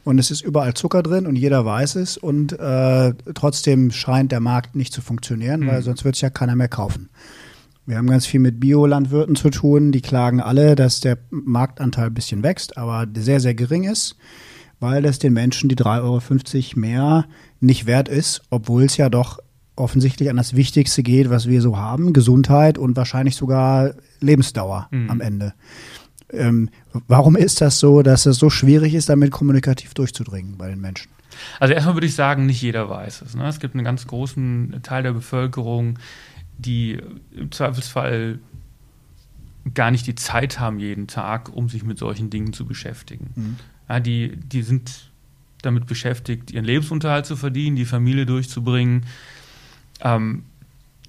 Und es ist überall Zucker drin und jeder weiß es und äh, trotzdem scheint der Markt nicht zu funktionieren, weil sonst wird es ja keiner mehr kaufen. Wir haben ganz viel mit Biolandwirten zu tun, die klagen alle, dass der Marktanteil ein bisschen wächst, aber sehr, sehr gering ist, weil das den Menschen die 3,50 Euro mehr nicht wert ist, obwohl es ja doch offensichtlich an das Wichtigste geht, was wir so haben, Gesundheit und wahrscheinlich sogar Lebensdauer am Ende. Ähm, warum ist das so, dass es so schwierig ist, damit kommunikativ durchzudringen bei den Menschen?
Also erstmal würde ich sagen, nicht jeder weiß es. Ne? Es gibt einen ganz großen Teil der Bevölkerung, die im Zweifelsfall gar nicht die Zeit haben jeden Tag, um sich mit solchen Dingen zu beschäftigen. Ja, die, die sind damit beschäftigt, ihren Lebensunterhalt zu verdienen, die Familie durchzubringen. Ähm,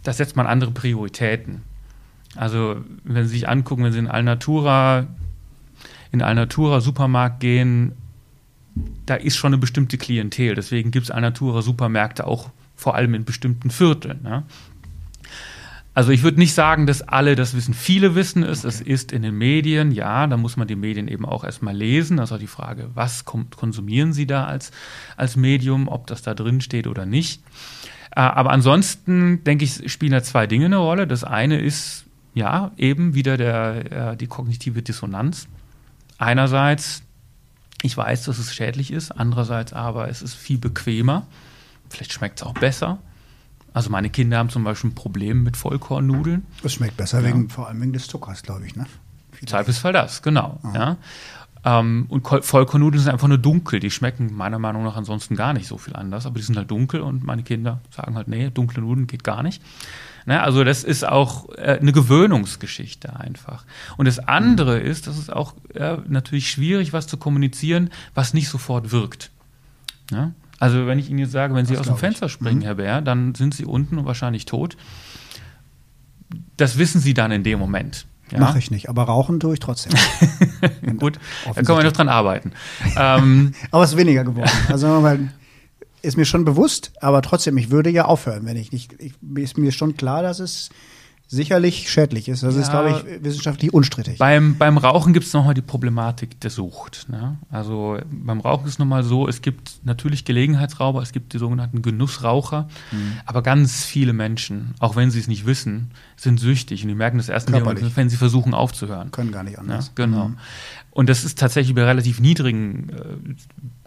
da setzt man andere Prioritäten. Also wenn Sie sich angucken, wenn Sie in Alnatura in Alnatura Supermarkt gehen, da ist schon eine bestimmte Klientel. Deswegen gibt es Alnatura Supermärkte auch vor allem in bestimmten Vierteln. Ja. Also ich würde nicht sagen, dass alle das wissen. Viele wissen es. Es ist in den Medien, ja, da muss man die Medien eben auch erstmal lesen. Das ist auch die Frage, was kom- konsumieren Sie da als, als Medium, ob das da drin steht oder nicht. Äh, Aber ansonsten, denke ich, spielen da zwei Dinge eine Rolle. Das eine ist, ja, eben wieder der, äh, die kognitive Dissonanz. Einerseits, ich weiß, dass es schädlich ist, andererseits aber es ist viel bequemer. Vielleicht schmeckt es auch besser. Also meine Kinder haben zum Beispiel ein Problem mit Vollkornnudeln.
Es schmeckt besser, wegen, vor allem wegen des Zuckers, glaube ich. Ne?
Im Zweifelsfall das, genau. Ja. Ähm, und Vollkornnudeln sind einfach nur dunkel. Die schmecken meiner Meinung nach ansonsten gar nicht so viel anders, aber die sind halt dunkel und meine Kinder sagen halt, nee, dunkle Nudeln geht gar nicht. Ne, also das ist auch äh, eine Gewöhnungsgeschichte einfach. Und das andere ist, das ist auch äh, natürlich schwierig, was zu kommunizieren, was nicht sofort wirkt. Ja? Also wenn ich Ihnen jetzt sage, wenn Sie
Das
aus dem
glaub ich.
Fenster springen, Herr Bär, dann sind Sie unten und wahrscheinlich tot. Das wissen Sie dann in dem Moment. Ja?
Mache ich nicht, aber rauchen tue ich trotzdem.
Gut, da können wir noch dran arbeiten. ähm,
aber es ist weniger geworden. Also, weil ist mir schon bewusst, aber trotzdem, ich würde ja aufhören, wenn ich nicht. Ich, ist mir schon klar, dass es sicherlich schädlich ist. Das ist,
Ja.
glaube ich, wissenschaftlich unstrittig.
beim, beim Rauchen gibt es nochmal die Problematik der Sucht. Ne? Also beim Rauchen ist nochmal so, es gibt natürlich Gelegenheitsraucher, es gibt die sogenannten Genussraucher, aber ganz viele Menschen, auch wenn sie es nicht wissen, sind süchtig und die merken das erst. Moment, wenn sie versuchen aufzuhören.
Können gar nicht anders.
genau. Und das ist tatsächlich bei relativ niedrigen äh,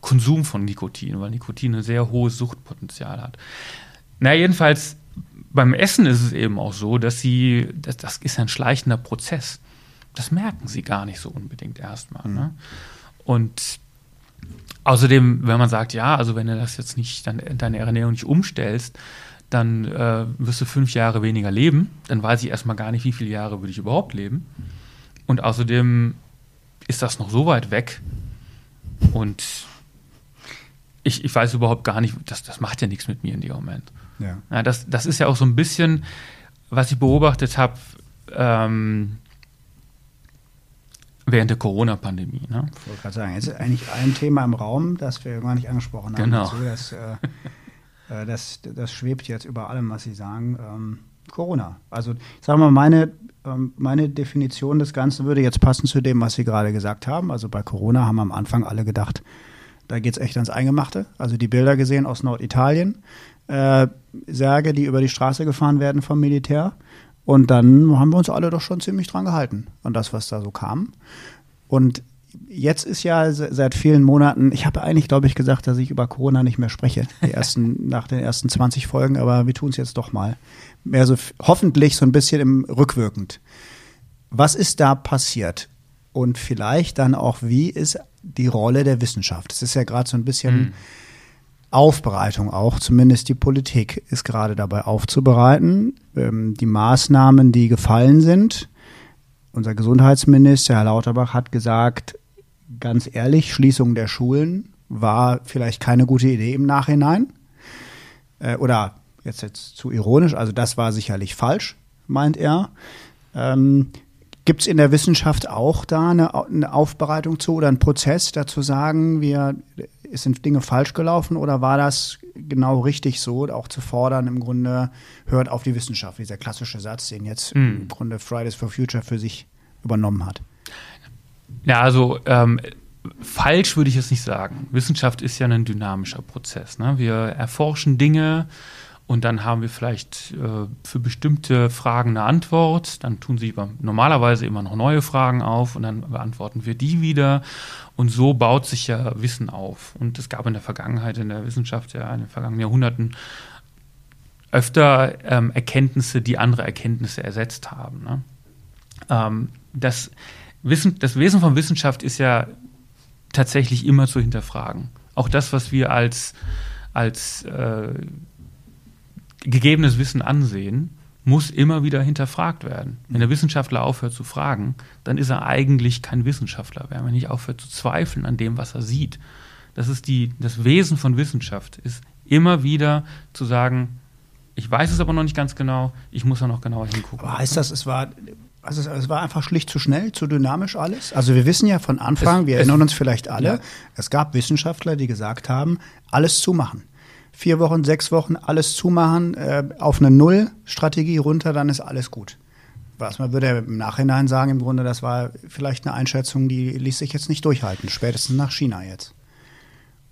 Konsum von Nikotin, weil Nikotin ein sehr hohes Suchtpotenzial hat. Na, jedenfalls beim Essen ist es eben auch so, dass sie, das, das ist ein schleichender Prozess. Das merken sie gar nicht so unbedingt erstmal. Ne? Und außerdem, wenn man sagt, ja, also wenn du das jetzt nicht, dann, deine Ernährung nicht umstellst, dann äh, wirst du fünf Jahre weniger leben. Dann weiß ich erstmal gar nicht, wie viele Jahre würde ich überhaupt leben. Und außerdem ist das noch so weit weg. Und ich, ich weiß überhaupt gar nicht, das, das macht ja nichts mit mir in dem Moment.
Ja.
Ja, das, das ist ja auch so ein bisschen, was ich beobachtet habe ähm, während der Corona-Pandemie. Ne?
Ich wollte gerade sagen, jetzt ist eigentlich ein Thema im Raum, das wir gar nicht angesprochen haben.
Genau.
dazu, dass, äh, Äh, das, das schwebt jetzt über allem, was Sie sagen. Ähm, Corona. Also, ich sage mal, meine, ähm, meine Definition des Ganzen würde jetzt passen zu dem, was Sie gerade gesagt haben. Also bei Corona haben am Anfang alle gedacht, da geht es echt ans Eingemachte. Also die Bilder gesehen aus Norditalien, äh, Särge, die über die Straße gefahren werden vom Militär. Und dann haben wir uns alle doch schon ziemlich dran gehalten an das, was da so kam. Und jetzt ist ja seit vielen Monaten, ich habe eigentlich, glaube ich, gesagt, dass ich über Corona nicht mehr spreche, die ersten, nach den ersten 20 Folgen, aber wir tun es jetzt doch mal. Mehr so hoffentlich so ein bisschen im rückwirkend. Was ist da passiert? Und vielleicht dann auch, wie ist die Rolle der Wissenschaft? Es ist ja gerade so ein bisschen mhm. Aufbereitung auch, zumindest die Politik ist gerade dabei aufzubereiten. Ähm, die Maßnahmen, die gefallen sind, unser Gesundheitsminister, Herr Lauterbach, hat gesagt, ganz ehrlich, Schließung der Schulen war vielleicht keine gute Idee im Nachhinein. Äh, oder jetzt, jetzt zu ironisch, also das war sicherlich falsch, meint er. Ähm, Gibt es in der Wissenschaft auch da eine, eine, Aufbereitung zu oder einen Prozess dazu sagen, wir, sind Dinge falsch gelaufen oder war das genau richtig so, auch zu fordern, im Grunde hört auf die Wissenschaft, dieser klassische Satz, den jetzt mm. im Grunde Fridays for Future für sich übernommen hat?
Ja, also ähm, falsch würde ich es nicht sagen. Wissenschaft ist ja ein dynamischer Prozess. Ne? Wir erforschen Dinge und dann haben wir vielleicht äh, für bestimmte Fragen eine Antwort. Dann tun sich normalerweise immer noch neue Fragen auf und dann beantworten wir die wieder. Und so baut sich ja Wissen auf. Und es gab in der Vergangenheit, in der Wissenschaft ja in den vergangenen Jahrhunderten öfter ähm, Erkenntnisse, die andere Erkenntnisse ersetzt haben. Ne? Ähm, das Wissen, das Wesen von Wissenschaft ist ja tatsächlich immer zu hinterfragen. Auch das, was wir als, als äh, gegebenes Wissen ansehen, muss immer wieder hinterfragt werden. Wenn der Wissenschaftler aufhört zu fragen, dann ist er eigentlich kein Wissenschaftler, wenn er nicht aufhört zu zweifeln an dem, was er sieht. Das ist die, das Wesen von Wissenschaft, ist immer wieder zu sagen, ich weiß es aber noch nicht ganz genau, ich muss da noch genauer hingucken.
Aber heißt das, es war also es war einfach schlicht zu schnell, zu dynamisch alles. Also wir wissen ja von Anfang, es, wir erinnern uns vielleicht alle, ja. es gab Wissenschaftler, die gesagt haben, alles zumachen. Vier Wochen, sechs Wochen, alles zumachen, äh, auf eine Null-Strategie runter, dann ist alles gut. Was man würde im Nachhinein sagen, im Grunde, das war vielleicht eine Einschätzung, die ließ sich jetzt nicht durchhalten, spätestens nach China jetzt.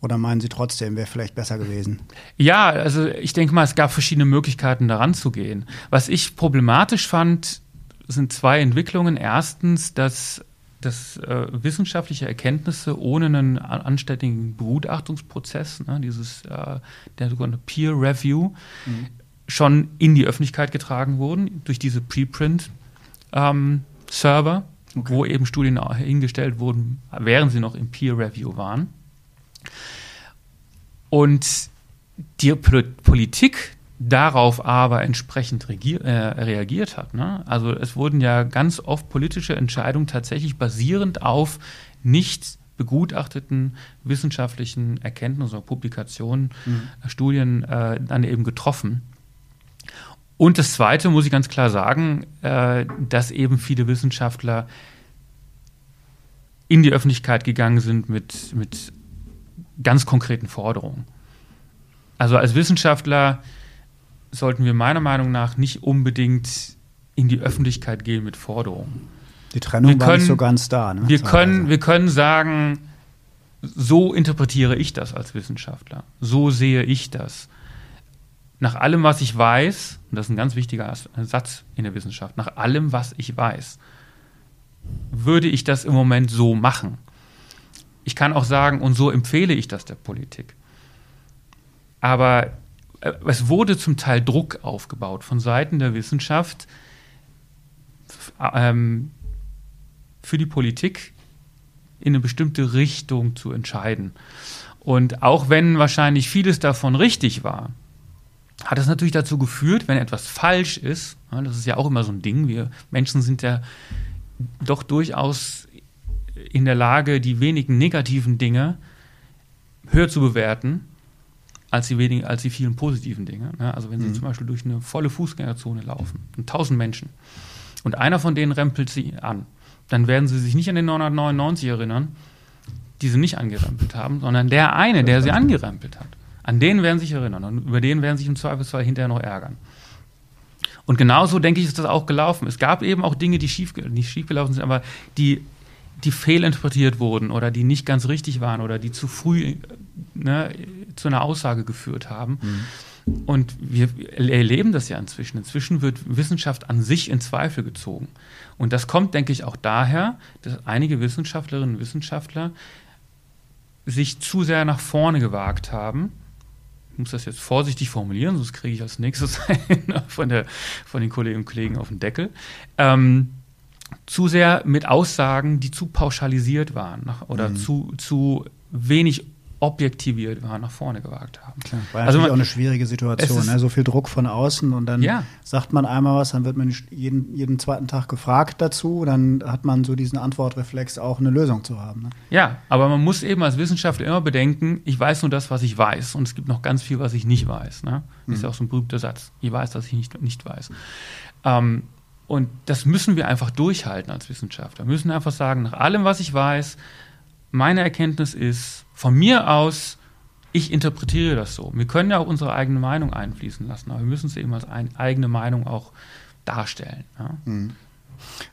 Oder meinen Sie trotzdem, wäre vielleicht besser gewesen?
Ja, also ich denke mal, es gab verschiedene Möglichkeiten, daran zu gehen. Was ich problematisch fand, sind zwei Entwicklungen. Erstens, dass, dass äh, wissenschaftliche Erkenntnisse ohne einen anständigen Begutachtungsprozess, ne, dieses äh, der sogenannte Peer Review, mhm. schon in die Öffentlichkeit getragen wurden durch diese Preprint-Server, ähm, okay. wo eben Studien hingestellt wurden, während sie noch im Peer Review waren. Und die Politik darauf aber entsprechend regier, äh, reagiert hat. Ne? Also es wurden ja ganz oft politische Entscheidungen tatsächlich basierend auf nicht begutachteten wissenschaftlichen Erkenntnissen oder Publikationen, mhm. Studien äh, dann eben getroffen. Und das Zweite muss ich ganz klar sagen, äh, dass eben viele Wissenschaftler in die Öffentlichkeit gegangen sind mit, mit ganz konkreten Forderungen. Also als Wissenschaftler sollten wir meiner Meinung nach nicht unbedingt in die Öffentlichkeit gehen mit Forderungen.
Die Trennung wir war können, nicht so ganz da.
Ne? Wir, können, wir können sagen, so interpretiere ich das als Wissenschaftler. So sehe ich das. Nach allem, was ich weiß, und das ist ein ganz wichtiger Satz in der Wissenschaft, nach allem, was ich weiß, würde ich das im Moment so machen. Ich kann auch sagen, und so empfehle ich das der Politik. Aber es wurde zum Teil Druck aufgebaut von Seiten der Wissenschaft ähm, für die Politik in eine bestimmte Richtung zu entscheiden. Und auch wenn wahrscheinlich vieles davon richtig war, hat es natürlich dazu geführt, wenn etwas falsch ist, das ist ja auch immer so ein Ding, wir Menschen sind ja doch durchaus in der Lage, die wenigen negativen Dinge höher zu bewerten als die, wenigen, als die vielen positiven Dinge. Ne? Also wenn Sie mhm. zum Beispiel durch eine volle Fußgängerzone laufen, und tausend Menschen, und einer von denen rempelt Sie an, dann werden Sie sich nicht an den 999 erinnern, die Sie nicht angerempelt haben, sondern der eine, der Sie angerempelt hat. An den werden sich erinnern und über den werden sich im Zweifelsfall hinterher noch ärgern. Und genauso, denke ich, ist das auch gelaufen. Es gab eben auch Dinge, die schief, nicht schiefgelaufen sind, aber die, die fehlinterpretiert wurden oder die nicht ganz richtig waren oder die zu früh ne, zu einer Aussage geführt haben. Mhm. Und wir erleben das ja inzwischen. Inzwischen wird Wissenschaft an sich in Zweifel gezogen. Und das kommt, denke ich, auch daher, dass einige Wissenschaftlerinnen und Wissenschaftler sich zu sehr nach vorne gewagt haben. Ich muss das jetzt vorsichtig formulieren, sonst kriege ich als nächstes von, der, von den Kolleginnen und Kollegen auf den Deckel. Ähm, zu sehr mit Aussagen, die zu pauschalisiert waren oder mhm. zu, zu wenig objektiviert war, nach vorne gewagt haben.
Klar, war also man, auch eine schwierige Situation, ne? so viel Druck von außen und dann ja. sagt man einmal was, dann wird man jeden, jeden zweiten Tag gefragt dazu, dann hat man so diesen Antwortreflex, auch eine Lösung zu haben. Ne?
Ja, aber man muss eben als Wissenschaftler immer bedenken, ich weiß nur das, was ich weiß und es gibt noch ganz viel, was ich nicht weiß. Ne? Mhm. Ist ja auch so ein berühmter Satz, ich weiß, dass ich nicht, nicht weiß. Ähm, und das müssen wir einfach durchhalten als Wissenschaftler. Wir müssen einfach sagen, nach allem, was ich weiß, meine Erkenntnis ist, von mir aus, ich interpretiere das so. Wir können ja auch unsere eigene Meinung einfließen lassen, aber wir müssen es eben als eine eigene Meinung auch darstellen. Ja?
Mhm.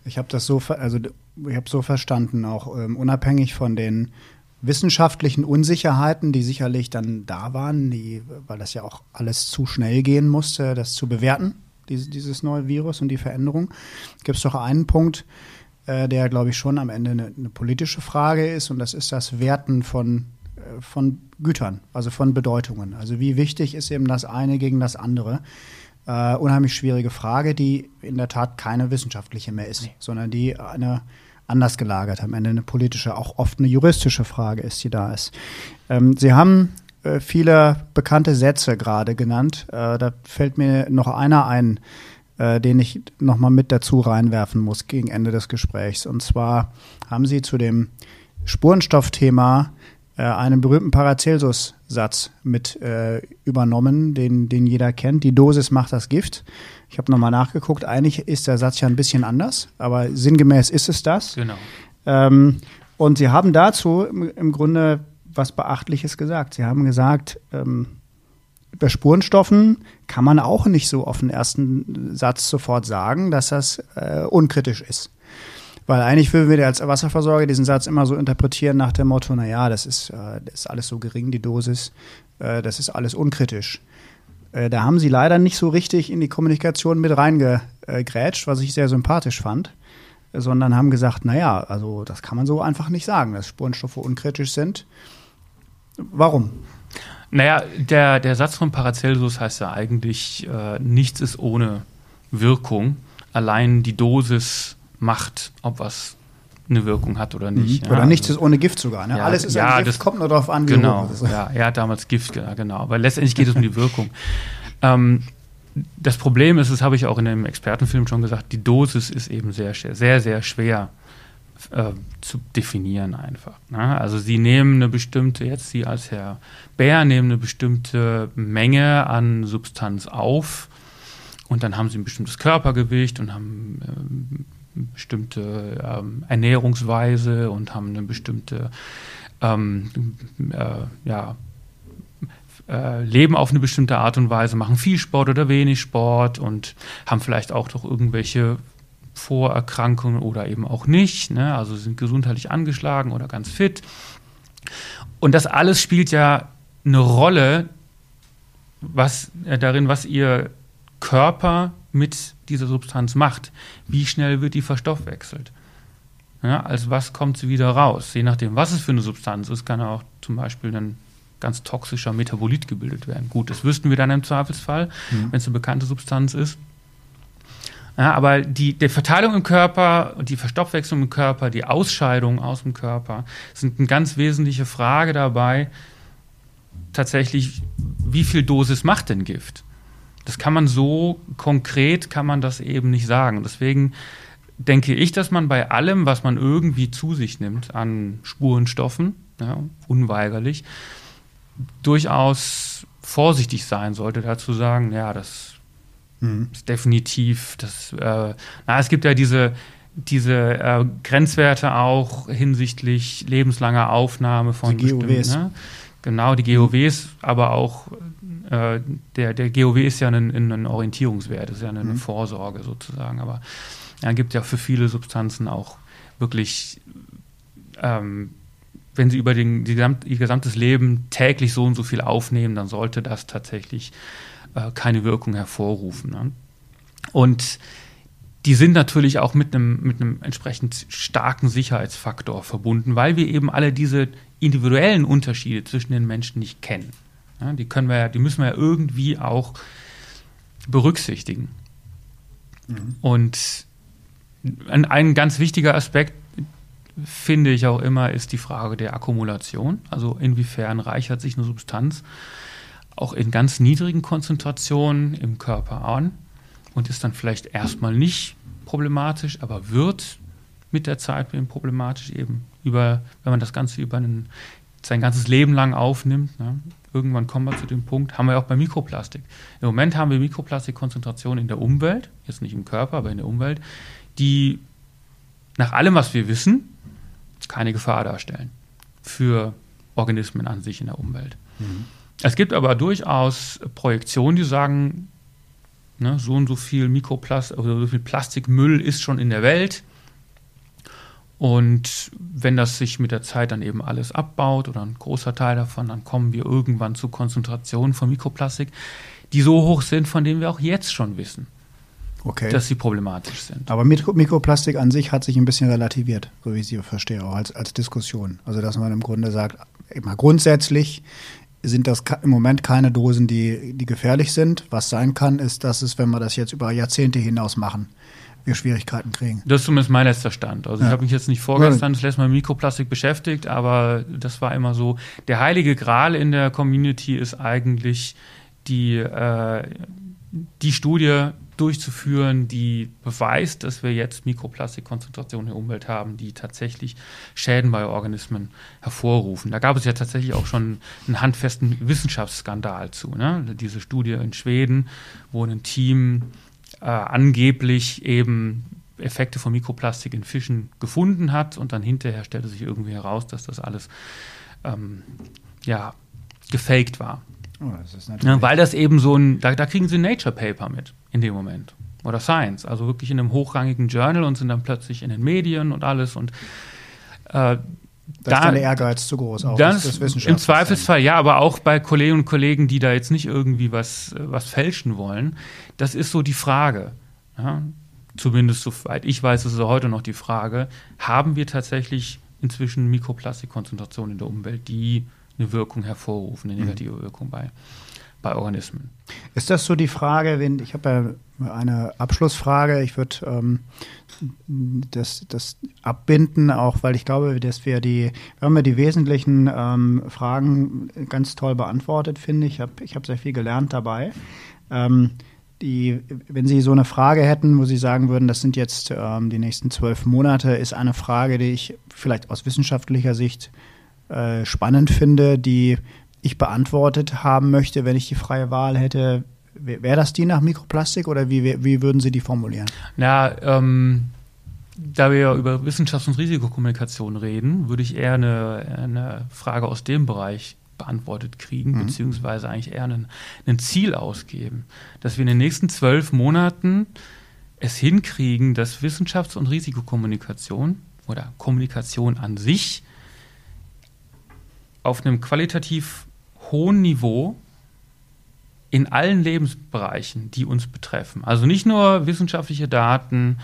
Ich habe das so, also ich habe so verstanden, auch ähm, unabhängig von den wissenschaftlichen Unsicherheiten, die sicherlich dann da waren, die, weil das ja auch alles zu schnell gehen musste, das zu bewerten, diese, dieses neue Virus und die Veränderung, gibt es doch einen Punkt, äh, der, glaube ich, schon am Ende eine, eine, politische Frage ist. Und das ist das Werten von, äh, von Gütern, also von Bedeutungen. Also wie wichtig ist eben das eine gegen das andere? Äh, unheimlich schwierige Frage, die in der Tat keine wissenschaftliche mehr ist, nee. sondern die eine anders gelagert am Ende eine politische, auch oft eine juristische Frage ist, die da ist. Ähm, Sie haben äh, viele bekannte Sätze gerade genannt. Äh, da fällt mir noch einer ein, äh, den ich nochmal mit dazu reinwerfen muss gegen Ende des Gesprächs. Und zwar haben Sie zu dem Spurenstoffthema äh, einen berühmten Paracelsus-Satz mit äh, übernommen, den, den jeder kennt. Die Dosis macht das Gift. Ich habe nochmal nachgeguckt. Eigentlich ist der Satz ja ein bisschen anders, aber sinngemäß ist es das.
Genau.
Ähm, und Sie haben dazu im, im, Grunde was Beachtliches gesagt. Sie haben gesagt, ähm, bei Spurenstoffen kann man auch nicht so auf den ersten Satz sofort sagen, dass das äh, unkritisch ist. Weil eigentlich würden wir als Wasserversorger diesen Satz immer so interpretieren nach dem Motto, naja, das ist, äh, das ist alles so gering, die Dosis, äh, das ist alles unkritisch. Äh, da haben sie leider nicht so richtig in die Kommunikation mit reingegrätscht, was ich sehr sympathisch fand, sondern haben gesagt, naja, also das kann man so einfach nicht sagen, dass Spurenstoffe unkritisch sind. Warum?
Naja, der, der Satz von Paracelsus heißt ja eigentlich, äh, nichts ist ohne Wirkung. Allein die Dosis macht, ob was eine Wirkung hat oder nicht.
Mhm. Oder ja, nichts also, ist ohne Gift sogar. Ne? Ja, Alles ist
ja,
Gift,
das
kommt nur darauf an,
wie genau, hoch es ist. Ja, er hat damals Gift, genau. Aber letztendlich geht es um die Wirkung. Ähm, das Problem ist, das habe ich auch in dem Expertenfilm schon gesagt, die Dosis ist eben sehr, sehr, sehr schwer äh, zu definieren einfach. Ne? Also sie nehmen eine bestimmte, jetzt Sie als Herr Bär nehmen eine bestimmte Menge an Substanz auf und dann haben sie ein bestimmtes Körpergewicht und haben äh, eine bestimmte ähm, Ernährungsweise und haben eine bestimmte ähm, äh, ja, äh, leben auf eine bestimmte Art und Weise, machen viel Sport oder wenig Sport und haben vielleicht auch doch irgendwelche Vorerkrankungen oder eben auch nicht, ne? also sind gesundheitlich angeschlagen oder ganz fit. Und das alles spielt ja eine Rolle was, äh, darin, was ihr Körper mit dieser Substanz macht. Wie schnell wird die verstoffwechselt? Ja, als was kommt sie wieder raus? Je nachdem, was es für eine Substanz ist, kann auch zum Beispiel ein ganz toxischer Metabolit gebildet werden. Gut, das wüssten wir dann im Zweifelsfall, mhm. wenn es eine bekannte Substanz ist. Ja, aber die, die Verteilung im Körper und die Verstoffwechslung im Körper, die Ausscheidung aus dem Körper sind eine ganz wesentliche Frage dabei, tatsächlich, wie viel Dosis macht denn Gift? Das kann man so konkret, kann man das eben nicht sagen. Deswegen denke ich, dass man bei allem, was man irgendwie zu sich nimmt an Spurenstoffen, ja, unweigerlich, durchaus vorsichtig sein sollte, dazu sagen, ja, das Mhm. Ist definitiv, das, äh, na, es gibt ja diese, diese äh, Grenzwerte auch hinsichtlich lebenslanger Aufnahme von
die GUWs.
Ne? Genau, die GOWs, aber auch äh, der, der GOW ist ja ein, ein Orientierungswert, ist ja eine, mhm. Vorsorge sozusagen. Aber er ja, gibt ja für viele Substanzen auch wirklich, ähm, wenn sie über den, die gesamt, ihr gesamtes Leben täglich so und so viel aufnehmen, dann sollte das tatsächlich äh, keine Wirkung hervorrufen. Ne? Und die sind natürlich auch mit einem, mit einem entsprechend starken Sicherheitsfaktor verbunden, weil wir eben alle diese individuellen Unterschiede zwischen den Menschen nicht kennen. Ja, die können wir, die müssen wir ja irgendwie auch berücksichtigen. Mhm. Und ein, ein ganz wichtiger Aspekt finde ich auch immer, ist die Frage der Akkumulation. Also inwiefern reichert sich eine Substanz auch in ganz niedrigen Konzentrationen im Körper an und ist dann vielleicht erstmal nicht problematisch, aber wird mit der Zeit problematisch eben über, wenn man das Ganze über einen, sein ganzes Leben lang aufnimmt. Ne? Irgendwann kommen wir zu dem Punkt, haben wir auch bei Mikroplastik. Im Moment haben wir Mikroplastikkonzentrationen in der Umwelt, jetzt nicht im Körper, aber in der Umwelt, die nach allem, was wir wissen, keine Gefahr darstellen für Organismen an sich in der Umwelt. Mhm. Es gibt aber durchaus Projektionen, die sagen, ne, so und so viel Mikroplastik oder so viel Plastikmüll ist schon in der Welt. Und wenn das sich mit der Zeit dann eben alles abbaut oder ein großer Teil davon, dann kommen wir irgendwann zu Konzentrationen von Mikroplastik, die so hoch sind, von denen wir auch jetzt schon wissen, okay. dass sie problematisch sind.
Aber Mikroplastik an sich hat sich ein bisschen relativiert, so wie ich sie verstehe, auch als, als Diskussion. Also dass man im Grunde sagt, immer grundsätzlich sind das im Moment keine Dosen, die, die gefährlich sind. Was sein kann, ist, dass es, wenn wir das jetzt über Jahrzehnte hinaus machen, wir Schwierigkeiten kriegen.
Das ist zumindest mein letzter Stand. Also ja. ich habe mich jetzt nicht vorgestern das letzte Mal mit Mikroplastik beschäftigt, aber das war immer so. Der heilige Gral in der Community ist eigentlich die, äh, die Studie durchzuführen, die beweist, dass wir jetzt Mikroplastikkonzentrationen in der Umwelt haben, die tatsächlich Schäden bei Organismen hervorrufen. Da gab es ja tatsächlich auch schon einen handfesten Wissenschaftsskandal zu. Ne? Diese Studie in Schweden, wo ein Team äh, angeblich eben Effekte von Mikroplastik in Fischen gefunden hat und dann hinterher stellte sich irgendwie heraus, dass das alles ähm, ja, gefaked war. Oh, das ja, weil das eben so ein, da, da kriegen sie ein Nature Paper mit in dem Moment. Oder Science, also wirklich in einem hochrangigen Journal und sind dann plötzlich in den Medien und alles und äh,
da ist dann der Ehrgeiz zu groß,
auch das, das Im Zweifelsfall, ja, aber auch bei Kolleginnen und Kollegen, die da jetzt nicht irgendwie was, was fälschen wollen, das ist so die Frage. Ja? Zumindest soweit ich weiß, ist es heute noch die Frage, haben wir tatsächlich inzwischen Mikroplastikkonzentrationen in der Umwelt, die eine Wirkung hervorrufen, eine mhm. negative. Wirkung bei, bei Organismen.
Ist das so die Frage, wenn, ich habe ja eine Abschlussfrage, ich würde ähm, das, das abbinden, auch weil ich glaube, dass wir die, wir haben ja die wesentlichen ähm, Fragen ganz toll beantwortet, finde ich. Ich habe ich hab sehr viel gelernt dabei. Ähm, die, wenn Sie so eine Frage hätten, wo Sie sagen würden, das sind jetzt ähm, die nächsten zwölf Monate, ist eine Frage, die ich vielleicht aus wissenschaftlicher Sicht äh, spannend finde, die ich beantwortet haben möchte, wenn ich die freie Wahl hätte. Wäre das die nach Mikroplastik oder wie, wie würden Sie die formulieren?
Ja, ähm, da wir ja über Wissenschafts- und Risikokommunikation reden, würde ich eher eine, eine Frage aus dem Bereich beantwortet kriegen, mhm. beziehungsweise eigentlich eher ein, ein Ziel ausgeben, dass wir in den nächsten zwölf Monaten es hinkriegen, dass Wissenschafts- und Risikokommunikation oder Kommunikation an sich auf einem qualitativ hohen Niveau in allen Lebensbereichen, die uns betreffen. Also nicht nur wissenschaftliche Daten,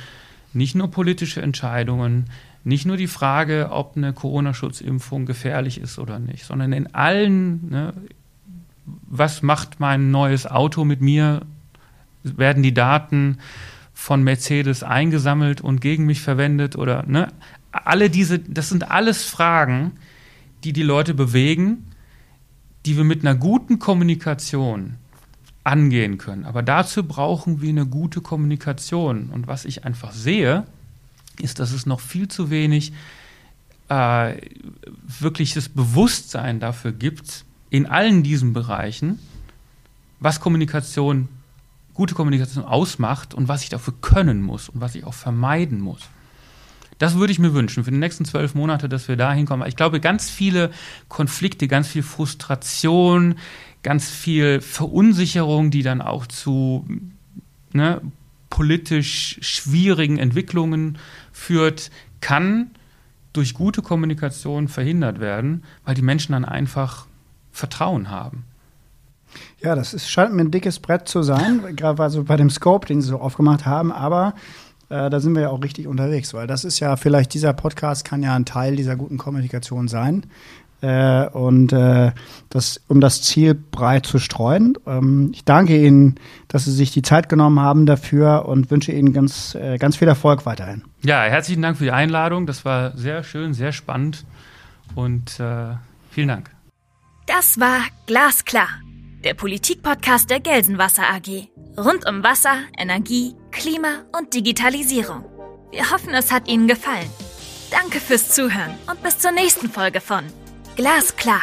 nicht nur politische Entscheidungen, nicht nur die Frage, ob eine Corona-Schutzimpfung gefährlich ist oder nicht, sondern in allen, ne, was macht mein neues Auto mit mir, werden die Daten von Mercedes eingesammelt und gegen mich verwendet oder ne, alle diese, das sind alles Fragen, die die Leute bewegen, die wir mit einer guten Kommunikation angehen können. Aber dazu brauchen wir eine gute Kommunikation. Und was ich einfach sehe, ist, dass es noch viel zu wenig äh, wirkliches Bewusstsein dafür gibt, in allen diesen Bereichen, was Kommunikation, gute Kommunikation ausmacht und was ich dafür können muss und was ich auch vermeiden muss. Das würde ich mir wünschen für die nächsten zwölf Monate, dass wir da hinkommen. Ich glaube, ganz viele Konflikte, ganz viel Frustration, ganz viel Verunsicherung, die dann auch zu ne, politisch schwierigen Entwicklungen führt, kann durch gute Kommunikation verhindert werden, weil die Menschen dann einfach Vertrauen haben.
Ja, das ist, scheint mir ein dickes Brett zu sein, gerade also bei dem Scope, den Sie so aufgemacht haben, aber äh, da sind wir ja auch richtig unterwegs, weil das ist ja vielleicht, dieser Podcast kann ja ein Teil dieser guten Kommunikation sein. Äh, und äh, das, um das Ziel breit zu streuen. Ähm, ich danke Ihnen, dass Sie sich die Zeit genommen haben dafür und wünsche Ihnen ganz, äh, ganz viel Erfolg weiterhin.
Ja, herzlichen Dank für die Einladung. Das war sehr schön, sehr spannend und äh, vielen Dank.
Das war Glasklar, der Politikpodcast der Gelsenwasser AG. Rund um Wasser, Energie, Klima und Digitalisierung. Wir hoffen, es hat Ihnen gefallen. Danke fürs Zuhören und bis zur nächsten Folge von Glasklar